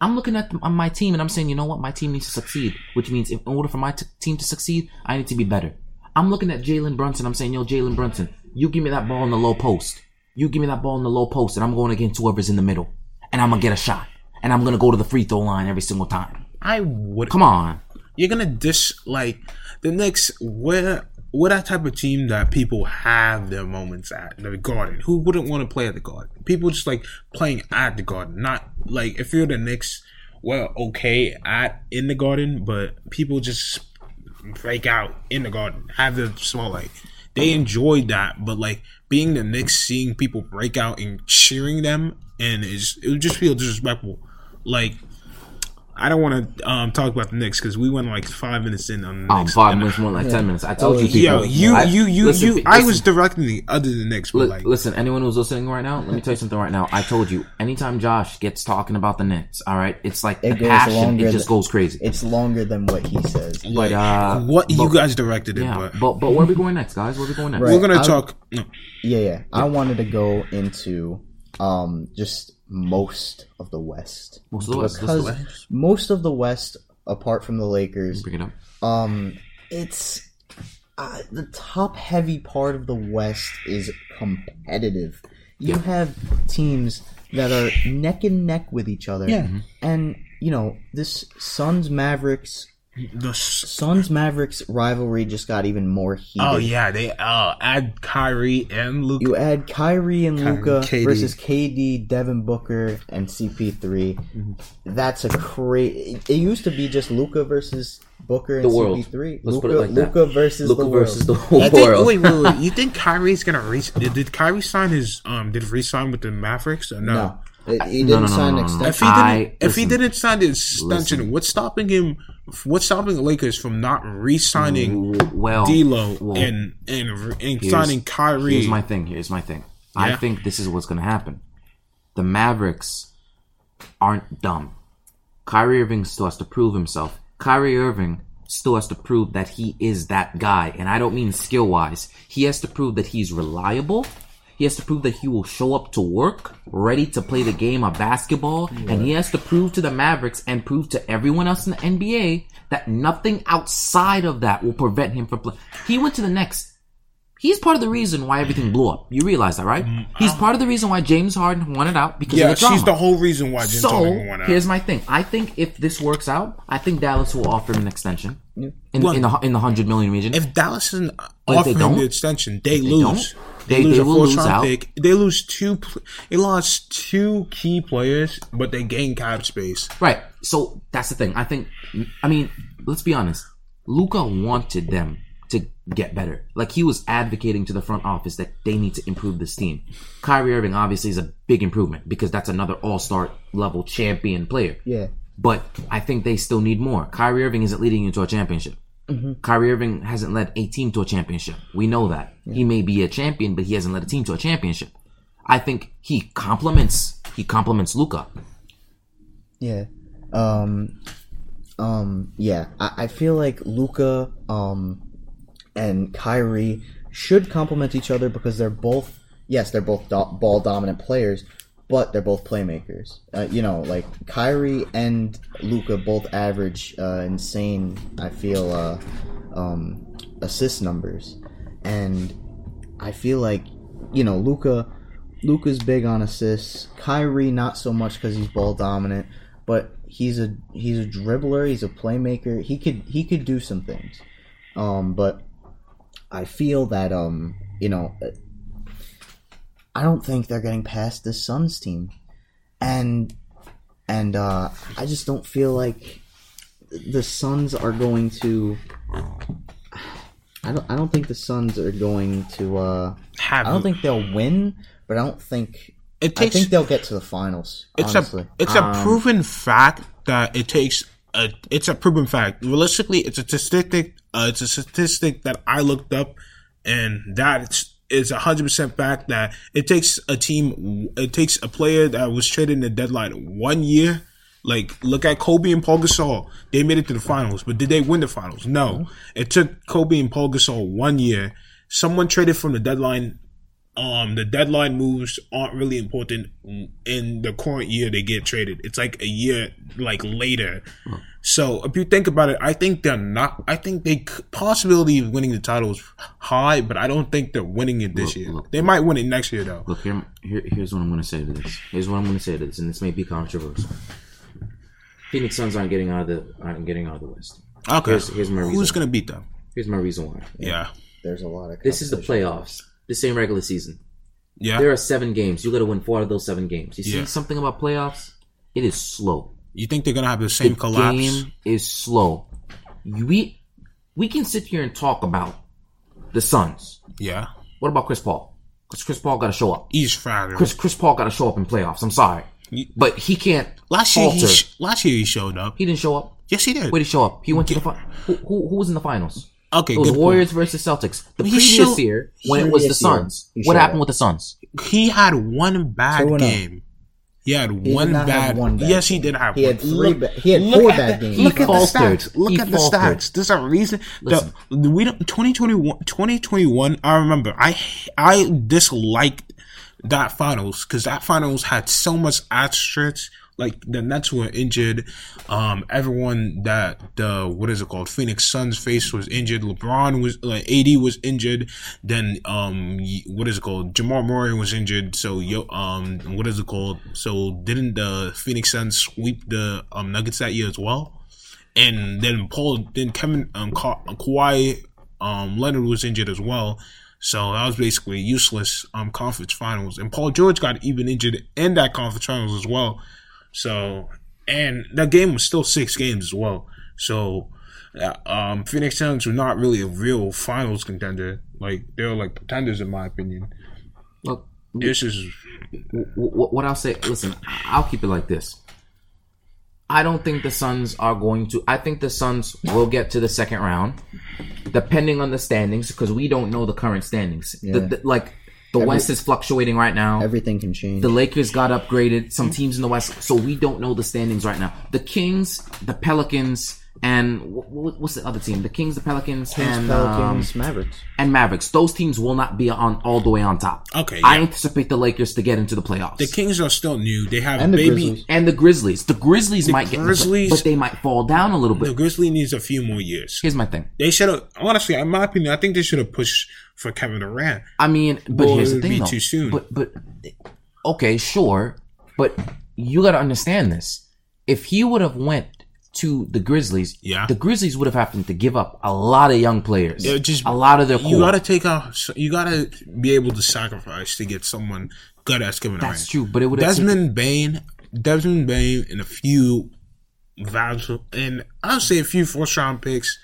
I'm looking at on my team and I'm saying, you know what? My team needs to succeed. Which means, in order for my t- team to succeed, I need to be better. I'm looking at Jalen Brunson. I'm saying, yo, Jalen Brunson, you give me that ball in the low post. You give me that ball in the low post, and I'm going against whoever's in the middle, and I'm gonna get a shot, and I'm gonna go to the free throw line every single time. I would Come on. you're gonna dish like the Knicks. We're we're that type of team that people have their moments at the Garden. Who wouldn't want to play at the Garden? People just like playing at the Garden, not like if you're the Knicks. We're okay at in the Garden, but people just break out in the Garden, have the small like they enjoyed that, but like being the Knicks, seeing people break out and cheering them, and it's, it would just feel disrespectful. Like I don't want to um, talk about the Knicks because we went like five minutes in on the Oh, Knicks. five and- minutes more like ten minutes. I told you, people. Yo, you, I- you, you, listen, you. pe- I was directing the other than Knicks, but li- like, listen. Anyone who's listening right now, let me tell you something right now. I told you. Anytime Josh gets talking about the Knicks, all right, it's like It the goes passion. longer It just than- goes crazy. It's longer than what he says. But uh, what you guys directed it, yeah, but but but where are we going next, guys? Where are we going next? Right. we're gonna I- talk. No, Yeah, yeah. I wanted to go into um just most of the West. Most of the West, Because let's most of the West, apart from the Lakers, Bring it up. um, it's uh, the top heavy part of the West is competitive. You have teams that are neck and neck with each other. Yeah. And, you know, this Suns Mavericks The s- Suns Mavericks rivalry just got even more heated. oh yeah, they uh add Kyrie and Luka. You add Kyrie and Luka KD. versus KD, Devin Booker, and CP3. Mm-hmm. That's a crazy. It used to be just Luka versus Booker and The world. CP3. Let's Luka, put it like that. Luka versus Luka the world. versus the whole You think, world. wait, wait, wait. (laughs) You think Kyrie's gonna re? Did, did Kyrie sign his um? Did he re-sign with the Mavericks or no? No, he didn't no, no, sign no, an no, no. extension. If he didn't, I- if he didn't sign the extension, Listen. what's stopping him? What's stopping the Lakers from not re-signing mm, well, D'Lo well, and and, and signing Kyrie? Here's my thing. Here's my thing. I think this is what's going to happen. The Mavericks aren't dumb. Kyrie Irving still has to prove himself. Kyrie Irving still has to prove that he is that guy. And I don't mean skill wise. He has to prove that he's reliable. He has to prove that he will show up to work, ready to play the game of basketball. And he has to prove to the Mavericks and prove to everyone else in the NBA that nothing outside of that will prevent him from playing. He went to the next. He's part of the reason why everything blew up. You realize that, right? He's part of the reason why James Harden wanted out because Mm, yeah, of the drama. she's the whole reason why James so Harden went out. here's my thing. I think if this works out, I think Dallas will offer him an extension in, Well, in the in the hundred million region. if Dallas doesn't offer him they the extension, they, they lose. don't, They, they- lose they a will fourth lose round out. pick. They lose two. They lost two key players, but they gain cap space. Right. So that's the thing. I think. I mean, let's be honest. Luka wanted them to get better. Like he was advocating to the front office that they need to improve this team. Kyrie Irving obviously is a big improvement because that's another All Star level champion player. Yeah. But I think they still need more. Kyrie Irving isn't leading you to a championship. Kyrie Irving hasn't led a team to a championship. We know that. He may be a champion, but he hasn't led a team to a championship. I think he complements he complements Luka. Yeah. Um um yeah. I, I feel like Luka um and Kyrie should complement each other because they're both yes, they're both do- ball dominant players, but they're both playmakers. Uh, you know, like Kyrie and Luka both average uh, insane. I feel uh, um, assist numbers, and I feel like you know Luka. Luka's big on assists. Kyrie not so much because he's ball dominant, but he's a he's a dribbler. He's a playmaker. He could he could do some things. Um, but I feel that um you know I don't think they're getting past the Suns team, and and uh, I just don't feel like the Suns are going to. I don't. I don't think the Suns are going to. Uh, Have I don't think they'll win, but I don't think. it I takes. think they'll get to the finals. it's honestly. a it's a proven fact that it takes a it's a proven fact. Realistically, it's a statistic. Uh, it's a statistic that I looked up, and that is a hundred percent fact that it takes a team. It takes a player that was traded in the deadline one year. Like look at Kobe and Paul Gasol. They made it to the finals, but did they win the finals? No. Mm-hmm. It took Kobe and Paul Gasol one year. Someone traded from the deadline um the deadline moves aren't really important in the current year they get traded. It's like a year like later. So if you think about it, I think they're not. I think they c- possibility of winning the title is high, but I don't think they're winning it this Look, year. look, they might win it next year though. Look here, here. Here's what I'm going to say to this. Here's what I'm going to say to this, and this may be controversial. Phoenix Suns aren't getting out of the aren't getting out of the West. Okay, Here's- here's my who's gonna beat them? Here's my reason why. Yeah, There's a lot of. This is the playoffs. This same regular season. yeah. There are seven games. You got to win four of those seven games. You see Yeah. something about playoffs? It is slow. You think they're gonna have the same the collapse? game is slow. We we can sit here and talk about the Suns. Yeah, What about Chris Paul? Because Chris Paul got to show up. he's fragile. Chris Chris Paul got to show up in playoffs. I'm sorry, but he can't. last year, he sh- last year he showed up. He didn't show up. Yes, he did. Where did he show up? He went to the fi- who, who, who was in the finals? Okay, It was good point. Warriors versus Celtics. The He previous showed- year, when it was the Previous Suns, what happened up. with the Suns? He had one bad Two and oh. game. He had did one not bad. one bad yes, he did have. He one. had three Look- ba- he had look four bad the, games. Look He at the stats. Look He at the faltered. stats. There's a reason. Listen. The, we don't. 2021. 2021. I remember. I I disliked that finals because that finals had so much asterisks. Like the Nets were injured. Um, everyone that the what is it called? Phoenix Suns face was injured. LeBron was like AD was injured. Then um, what is it called? Jamal Murray was injured. So yo, um, what is it called? So didn't the Phoenix Suns sweep the um Nuggets that year as well? And then Paul, then Kevin, um, Ka- Kawhi, um, Leonard was injured as well. So that was basically useless um conference finals. And Paul George got even injured in that conference finals as well. So and that game was still six games as well. So uh, um Phoenix Suns were not really a real finals contender. Like they were like pretenders in my opinion. Look, This is w- w- what I'll say. Listen, I'll keep it like this. I don't think the Suns are going to. I think the Suns will get to the second round, depending on the standings, because we don't know the current standings. The- the- like the West is fluctuating right now. Everything can change. The Lakers got upgraded. Some teams in the West, so we don't know the standings right now. The Kings, the Pelicans, and wh- wh- what's the other team? The Kings, the Pelicans, and um, Pelicans, Mavericks. and Mavericks. Those teams will not be on all the way on top. Okay, I yeah. anticipate the Lakers to get into the playoffs. the Kings are still new. They have And the baby. Grizzlies. and the Grizzlies. The Grizzlies might get, Grizzlies- but they might fall down a little bit. The bit. Grizzlies needs a few more years. Here's my thing. They should have honestly, in my opinion, I think they should have pushed for Kevin Durant. I mean, but Well, here's the thing, be though. too soon. But but okay, sure, but you got to understand this. If he would have went to the Grizzlies, Yeah. the Grizzlies would have happened to give up a lot of young players, Yeah, just- a lot of their. You gotta take out. You gotta be able to sacrifice to get someone good as Kevin Durant. That's true, but it would have Desmond Bane, Desmond Bane, and a few valuable, and I'll say a few first round picks.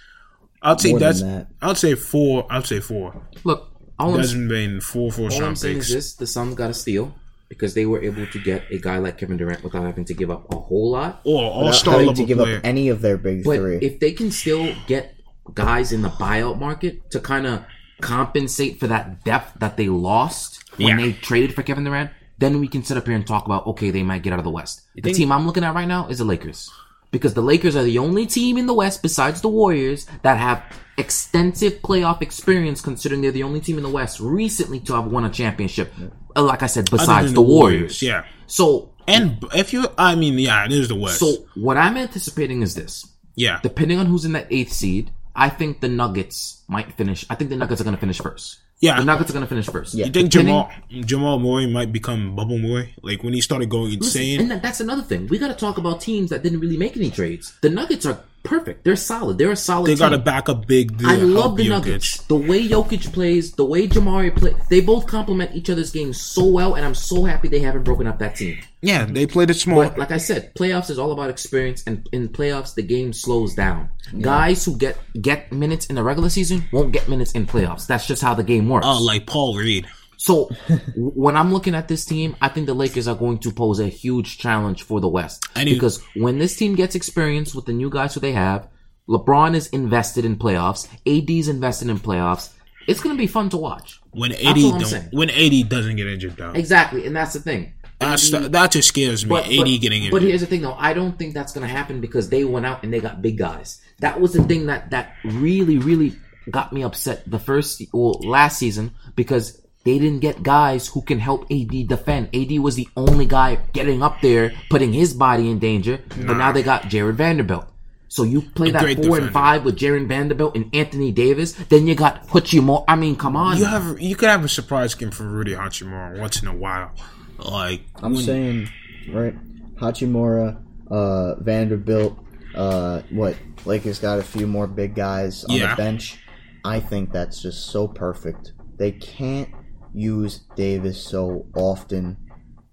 I'll say More than that. I'll say four. I'll say four. look. All I'm, Desmond Bane, four first all I'm saying picks. is this: the Suns got to steal because they were able to get a guy like Kevin Durant without having to give up a whole lot. or all star level to give player. up any of their big But three. if they can still get guys in the buyout market to kind of compensate for that depth that they lost when Yeah. they traded for Kevin Durant, then we can sit up here and talk about okay, they might get out of the West. The think- team I'm looking at right now is the Lakers. Because the Lakers are the only team in the West besides the Warriors that have extensive playoff experience considering they're the only team in the West recently to have won a championship. Uh, Like I said, besides than the, Warriors. Yeah. So And if you, I mean, yeah, it is the West. so what I'm anticipating is this yeah. depending on who's in that eighth seed, I think the Nuggets might finish. I think the Nuggets are going to finish first. Yeah. the Nuggets are going to finish first. Yeah. You think Jamal Jamal Murray might become Bubble Murray? Like when he started going insane. And that's another thing. We got to talk about teams that didn't really make any trades. The Nuggets are perfect. They're solid. They're a solid. they got to back up big. To I love the Jokic. Nuggets. The way Jokic plays, the way Jamari plays, they both complement each other's games so well, and I'm so happy they haven't broken up that team. Yeah, they played it smart. But like I said, playoffs is all about experience, and in playoffs, the game slows down. Guys who get get minutes in the regular season won't get minutes in playoffs. That's just how the game works. Oh, like Paul Reed. So when I'm looking at this team, I think the Lakers are going to pose a huge challenge for the West because when this team gets experience with the new guys who they have, LeBron is invested in playoffs, AD's invested in playoffs. It's going to be fun to watch. When AD don't, when AD doesn't get injured though, Exactly, and that's the thing. That's, that just scares me. But, AD but- getting but here's the thing, though. I don't think that's going to happen because they went out and they got big guys. That was the thing that that really, really got me upset the first well last season because they didn't get guys who can help AD defend. AD was the only guy getting up there, putting his body in danger. But now they got Jarred Vanderbilt. So you play that four great and five with Jarred Vanderbilt and Anthony Davis. Then you got Hachimura. I mean, come on. you have you could have a surprise game for Rui Hachimura once in a while. Like I'm when- saying, right? Hachimura, uh, Vanderbilt, uh, what? Lakers got a few more big guys on Yeah. the bench. I think that's just so perfect. They can't use Davis so often,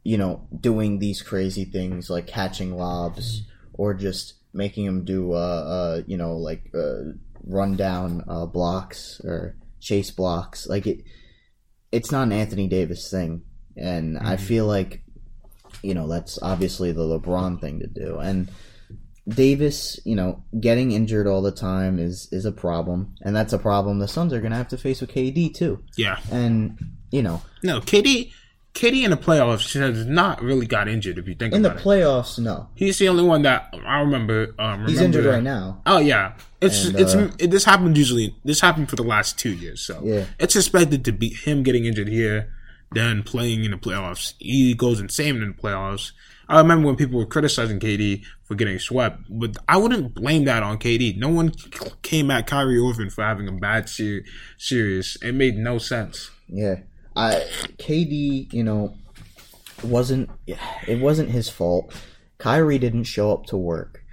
you know, doing these crazy things like catching lobs or just making him do, uh, uh, you know, like uh, run down uh, blocks or chase blocks. Like it, it's not an Anthony Davis thing, and I feel like you know that's obviously the LeBron thing to do. And Davis, you know, getting injured all the time is is a problem, and that's a problem the Suns are going to have to face with KD too. yeah, And you know, no, KD, KD in the playoffs has not really got injured. If you think in the about it, playoffs, no, he's the only one that I remember. Um, he's remember- injured right now. Oh yeah, it's And, it's uh, it, this happened usually. This happened for the last two years, so Yeah. it's expected to be him getting injured here, Then playing in the playoffs, he goes insane in the playoffs. I remember when people were criticizing KD for getting swept, but I wouldn't blame that on KD. No one came at Kyrie Irving for having a bad ser- series. It made no sense. Yeah, I KD, you know, wasn't it wasn't his fault. Kyrie didn't show up to work.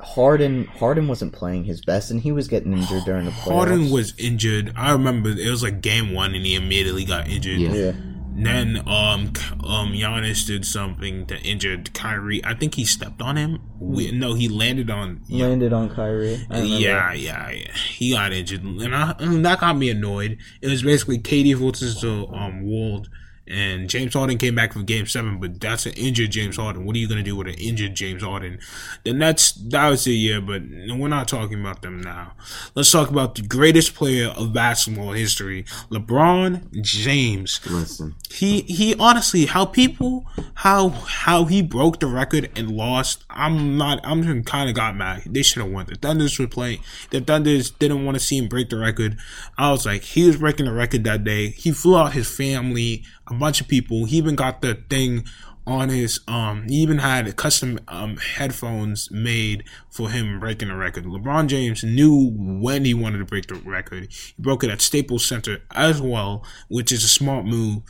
Harden Harden wasn't playing his best, and he was getting injured during the playoffs. Harden was injured. I remember it was like game one, and he immediately got injured. Yeah. yeah, Then um um Giannis did something that injured Kyrie. I think he stepped on him. We, no, he landed on. landed on Kyrie. Yeah, yeah, yeah. He got injured, and, I, and that got me annoyed. It was basically KD versus the um world, and James Harden came back from Game Seven, but that's an injured James Harden. What are you gonna do with an injured James Harden? The Nets, that was the year, but we're not talking about them now. Let's talk about the greatest player of basketball history, LeBron James. Listen, he he honestly how people how how he broke the record and lost i'm not i'm kind of got mad. They should have won. The thunders were playing the thunders didn't want to see him break the record. I was like he was breaking the record that day. He flew out his family a bunch of people. He even got the thing on his um he even had custom um headphones made for him breaking the record. Lebron james knew when he wanted to break the record. He broke it at staples center as well which is a smart move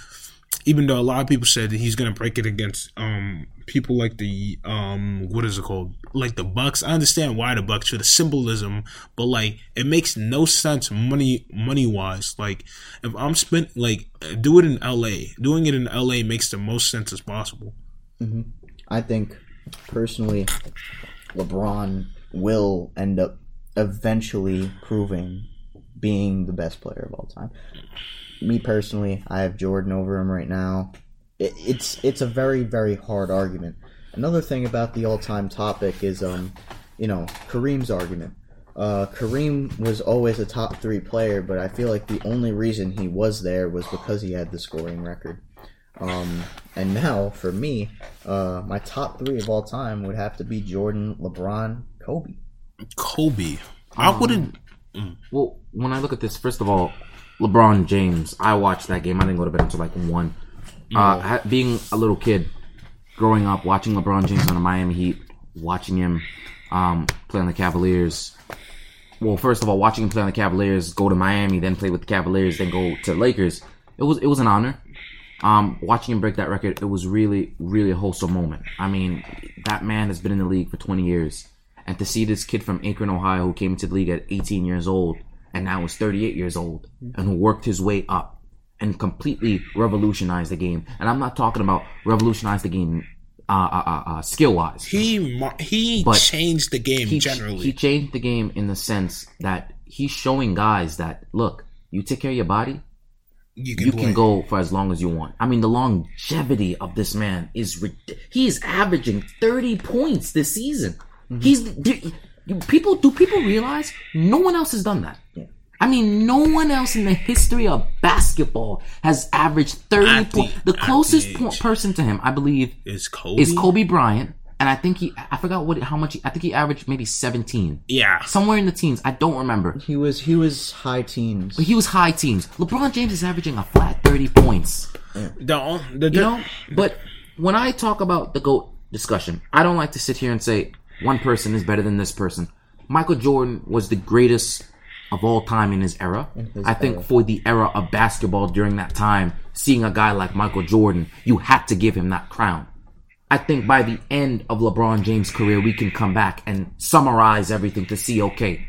even though a lot of people said that he's gonna break it against um people like the um what is it called? Like the bucks. I understand why the bucks for the symbolism but like it makes no sense money money wise like if i'm spent like do it in la doing it in la makes the most sense as possible. I think personally, LeBron will end up eventually proving being the best player of all time. Me personally, I have Jordan over him right now. It, it's it's a very very hard argument. Another thing about the all time topic is um, you know, Kareem's argument. Uh, Kareem was always a top three player, but I feel like the only reason he was there was because he had the scoring record. Um, and now for me, uh, my top three of all time would have to be Jordan, LeBron, Kobe. kobe i wouldn't well, when I look at this, first of all, LeBron James. I watched that game. I didn't go to bed until like one. Uh, ha- being a little kid, growing up, watching LeBron James on the Miami Heat, watching him um, play on the Cavaliers. Well, first of all, watching him play on the Cavaliers, go to Miami, then play with the Cavaliers, then go to Lakers. It was it was an honor. Um, watching him break that record, it was really, really a wholesome moment. I mean, that man has been in the league for 20 years. And to see this kid from Akron, Ohio, who came into the league at 18 years old and now is 38 years old and who worked his way up and completely revolutionized the game. And I'm not talking about revolutionized the game uh, uh, uh, uh, skill wise. he he But changed the game He, generally he changed the game in the sense that he's showing guys that, look, you take care of your body, you can, you can go for as long as you want. I mean, the longevity of this man is he's averaging 30 points this season. He's do- you- people do people realize no one else has done that. I mean, no one else in the history of basketball has averaged 30 At the- points. The closest the po- person to him, I believe, is kobe is Kobe Bryant, and I think he I forgot what how much he, I think he averaged maybe 17. yeah Somewhere in the teens. I don't remember. He was he was high teens. But he was high teens. LeBron James is averaging a flat 30 points. the, on- the, You know, but when I talk about the GOAT discussion, I don't like to sit here and say one person is better than this person. Michael Jordan was the greatest of all time in his era. his I think era. for the era of basketball during that time, seeing a guy like Michael Jordan, you had to give him that crown. I think by the end of LeBron James' career, we can come back and summarize everything to see, okay,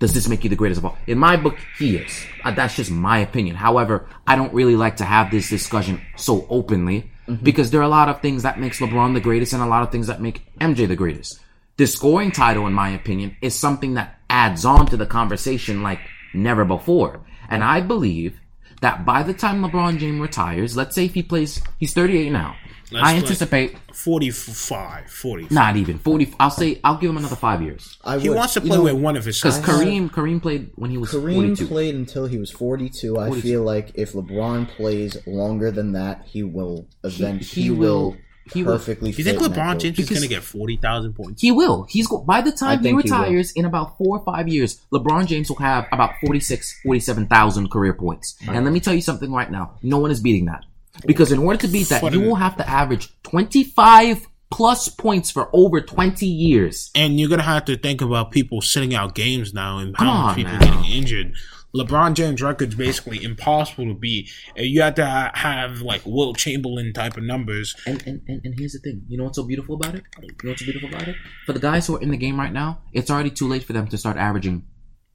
does this make you the greatest of all? In my book, he is. Uh, that's just my opinion. However, I don't really like to have this discussion so openly because there are a lot of things that makes LeBron the greatest and a lot of things that make MJ the greatest. The scoring title, in my opinion, is something that adds on to the conversation like never before. And I believe that by the time LeBron James retires, let's say if he plays, he's 38 now. Let's I anticipate 45 40 not even 40. I'll say I'll give him another five years I he would- wants to you play know, with one of his because. Kareem Kareem played when he was Kareem 42. played until he was 42. I feel like if LeBron plays longer than that, he will eventually he he, will, will- he will- perfectly. Do you think fit in that LeBron. James is going to get 40,000 points? He will. He's go- by the time he think he retires in about four or five years, LeBron James will have about 46, 47,000 career points. And let me tell you something right now. No one is beating that. Because in order to beat that, you will have to average 25 plus points for over 20 years. And you're gonna have to think about people sitting out games now and how on much people now. getting injured. LeBron James' record's basically impossible to beat. And you have to ha- have like Wilt Chamberlain type of numbers. And, and, and, and here's the thing. You know what's so beautiful about it? You know what's so beautiful about it? For the guys who are in the game right now, it's already too late for them to start averaging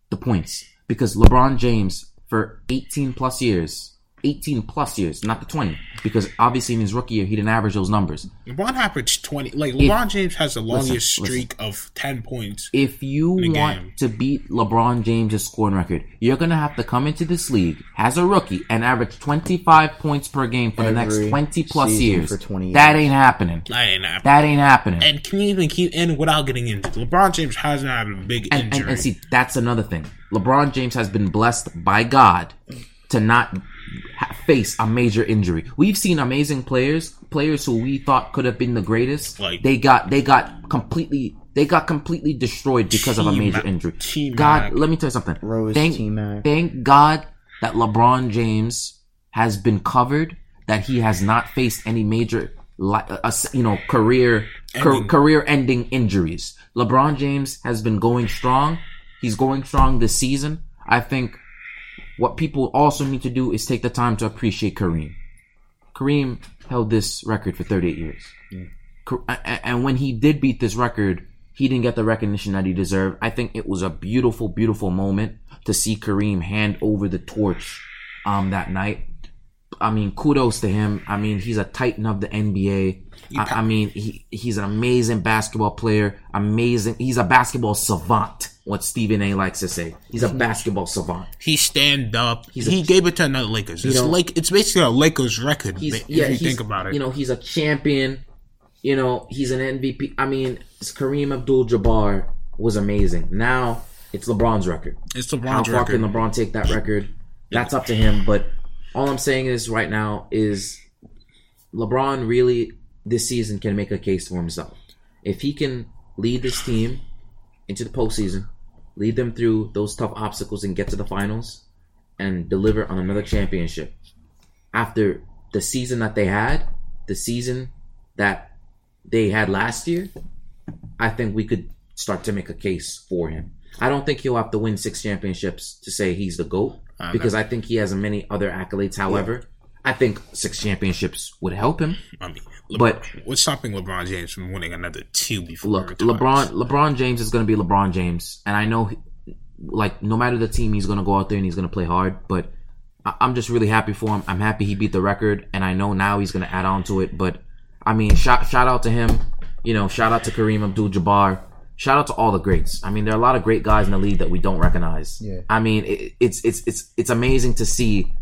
the points. Because LeBron James, for 18 plus years, 18 plus years, not the 20, because obviously in his rookie year, he didn't average those numbers. LeBron averaged twenty. Like LeBron James has the longest listen. streak of ten points. If you want game. to beat LeBron James' scoring record, you're going to have to come into this league as a rookie and average 25 points per game for the next 20 plus years. for 20 That ain't happening. That ain't happening. That ain't happening. And can you even keep in without getting injured? LeBron James hasn't had a big and, injury. and, and see, that's another thing. LeBron James has been blessed by God to not ha- face a major injury. We've seen amazing players, players who we thought could have been the greatest. Like- they got they got completely they got completely destroyed because of a T-Mac- major injury. T-Mac. God, let me tell you something. Rose thank, T-Mac. thank God that LeBron James has been covered. That he has not faced any major, li- uh, uh, you know, career Ending. career ending injuries. LeBron James has been going strong. He's going strong this season. I think what people also need to do is take the time to appreciate Kareem. Kareem held this record for 38 years. A- And when he did beat this record, he didn't get the recognition that he deserved. I think it was a beautiful, beautiful moment to see Kareem hand over the torch um, that night. I mean, kudos to him. I mean, he's a titan of the NBA. I, I mean, he he's an amazing basketball player. Amazing. He's a basketball savant. What Stephen A. likes to say. He's a basketball savant. he stand up. a- he gave it to another Lakers. It's know- like it's basically a Lakers record He's if yeah. you he's, think about it. You know, he's a champion. You know, he's an MVP. I mean, Kareem Abdul-Jabbar was amazing. Now it's LeBron's record. it's How LeBron's far record. can LeBron take that record? That's up to him. But all I'm saying is right now is LeBron really this season can make a case for himself. If he can lead this team into the postseason, lead them through those tough obstacles and get to the finals and deliver on another championship. After the season that they had, the season that they had last year, I think we could start to make a case for him. I don't think he'll have to win six championships to say he's the GOAT Uh, because I think he has many other accolades. However, I think six championships would help him. I mean, Le- But- what's stopping LeBron James from winning another two before? Look, retires? LeBron LeBron James is going to be LeBron James, and I know, he- like, no matter the team, he's going to go out there and he's going to play hard. But I- I'm just really happy for him. I'm happy he beat the record, and I know now he's going to add on to it. But I mean, shout shout out to him. You know, shout out to Kareem Abdul-Jabbar. Shout out to all the greats. I mean, there are a lot of great guys in the league that we don't recognize. Yeah. I mean, it, it's it's it's it's amazing to see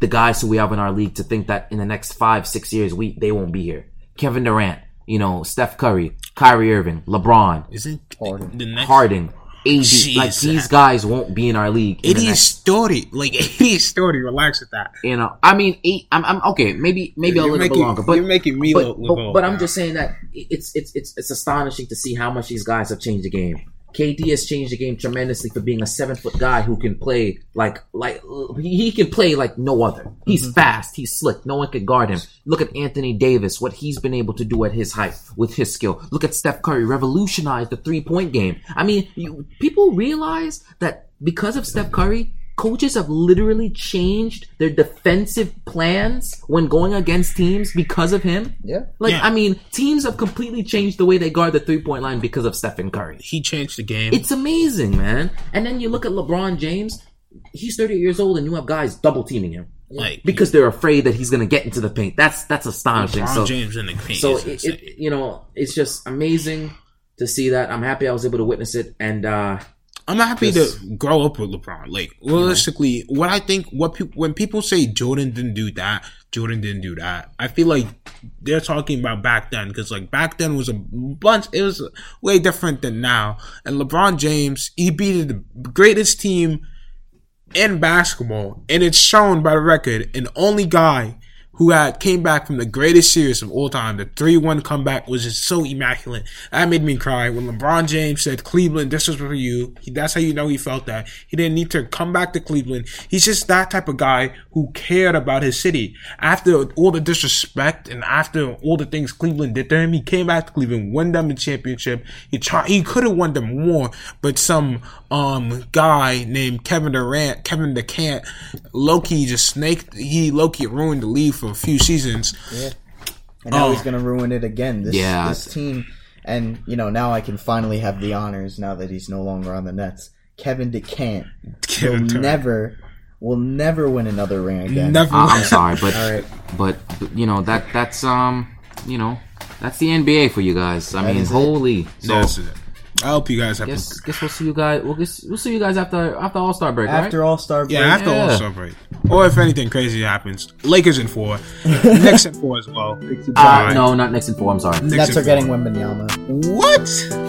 the guys who we have in our league to think that in the next five six years we they won't be here. Kevin Durant, you know, Steph Curry, Kyrie Irving, LeBron, Isn't Harden. the next Harden, AD. Like these guys won't be in our league. in It the is next- story. Like (laughs) it is story. Relax with that. you know, I mean, eight. I'm, I'm okay. Maybe maybe a You're little bit making- longer, but you're making me but, look- but, look but old I'm just saying that it's it's it's it's astonishing to see how much these guys have changed the game. KD has changed the game tremendously for being a seven foot guy who can play like like he can play like no other. He's mm-hmm. fast, he's slick, no one can guard him. Look at Anthony Davis, what he's been able to do at his height with his skill. Look at Steph Curry, revolutionized the three point game. I mean, you, people realize that because of Steph Curry, coaches have literally changed their defensive plans when going against teams because of him. Yeah. Like, Yeah. I mean, teams have completely changed the way they guard the three point line because of Stephen Curry. He changed the game. It's amazing, man. And then you look at LeBron James, he's 30 years old and you have guys double teaming him like because they're afraid that he's going to get into the paint. That's that's astonishing. LeBron so James in the paint. so it, it, you know, it's just amazing to see that. I'm happy I was able to witness it and uh I'm happy to grow up with LeBron. Like realistically, what I think, what people when people say Jordan didn't do that, Jordan didn't do that. I feel like they're talking about back then because like back then was a bunch. It was way different than now. And LeBron James, he beat the greatest team in basketball, and it's shown by the record. And only guy who had came back from the greatest series of all time. The three one comeback was just so immaculate. That made me cry when LeBron James said, "Cleveland, this was for you." He, that's how you know he felt that he didn't need to come back to Cleveland. He's just that type of guy who cared about his city. After all the disrespect and after all the things Cleveland did to him, he came back to Cleveland, won them the championship. He tried. He could have won them more, but some um guy named Kevin Durant, Kevin DeCant, Loki just snaked. He Loki ruined the league for a few seasons. Yeah. And now Oh. he's gonna ruin it again. This, Yeah. this team, and you know now I can finally have the honors now that he's no longer on the Nets. Kevin DeCant Kevin will Durant. never, will never win another ring again. Never. I- I'm sorry, but (laughs) All right. but but, you know that that's um you know that's the NBA for you guys. I mean, is it. holy. So That's it. I hope you guys have. guess guess we'll see you guys. We'll guess, we'll see you guys after after All Star break. After right? All Star break, Yeah, after Yeah. All Star break, or if anything crazy happens, Lakers in four, (laughs) Knicks in four as well. Uh, no, not Knicks in four. I'm sorry. Knicks Nets in are getting four. Wembanyama. what?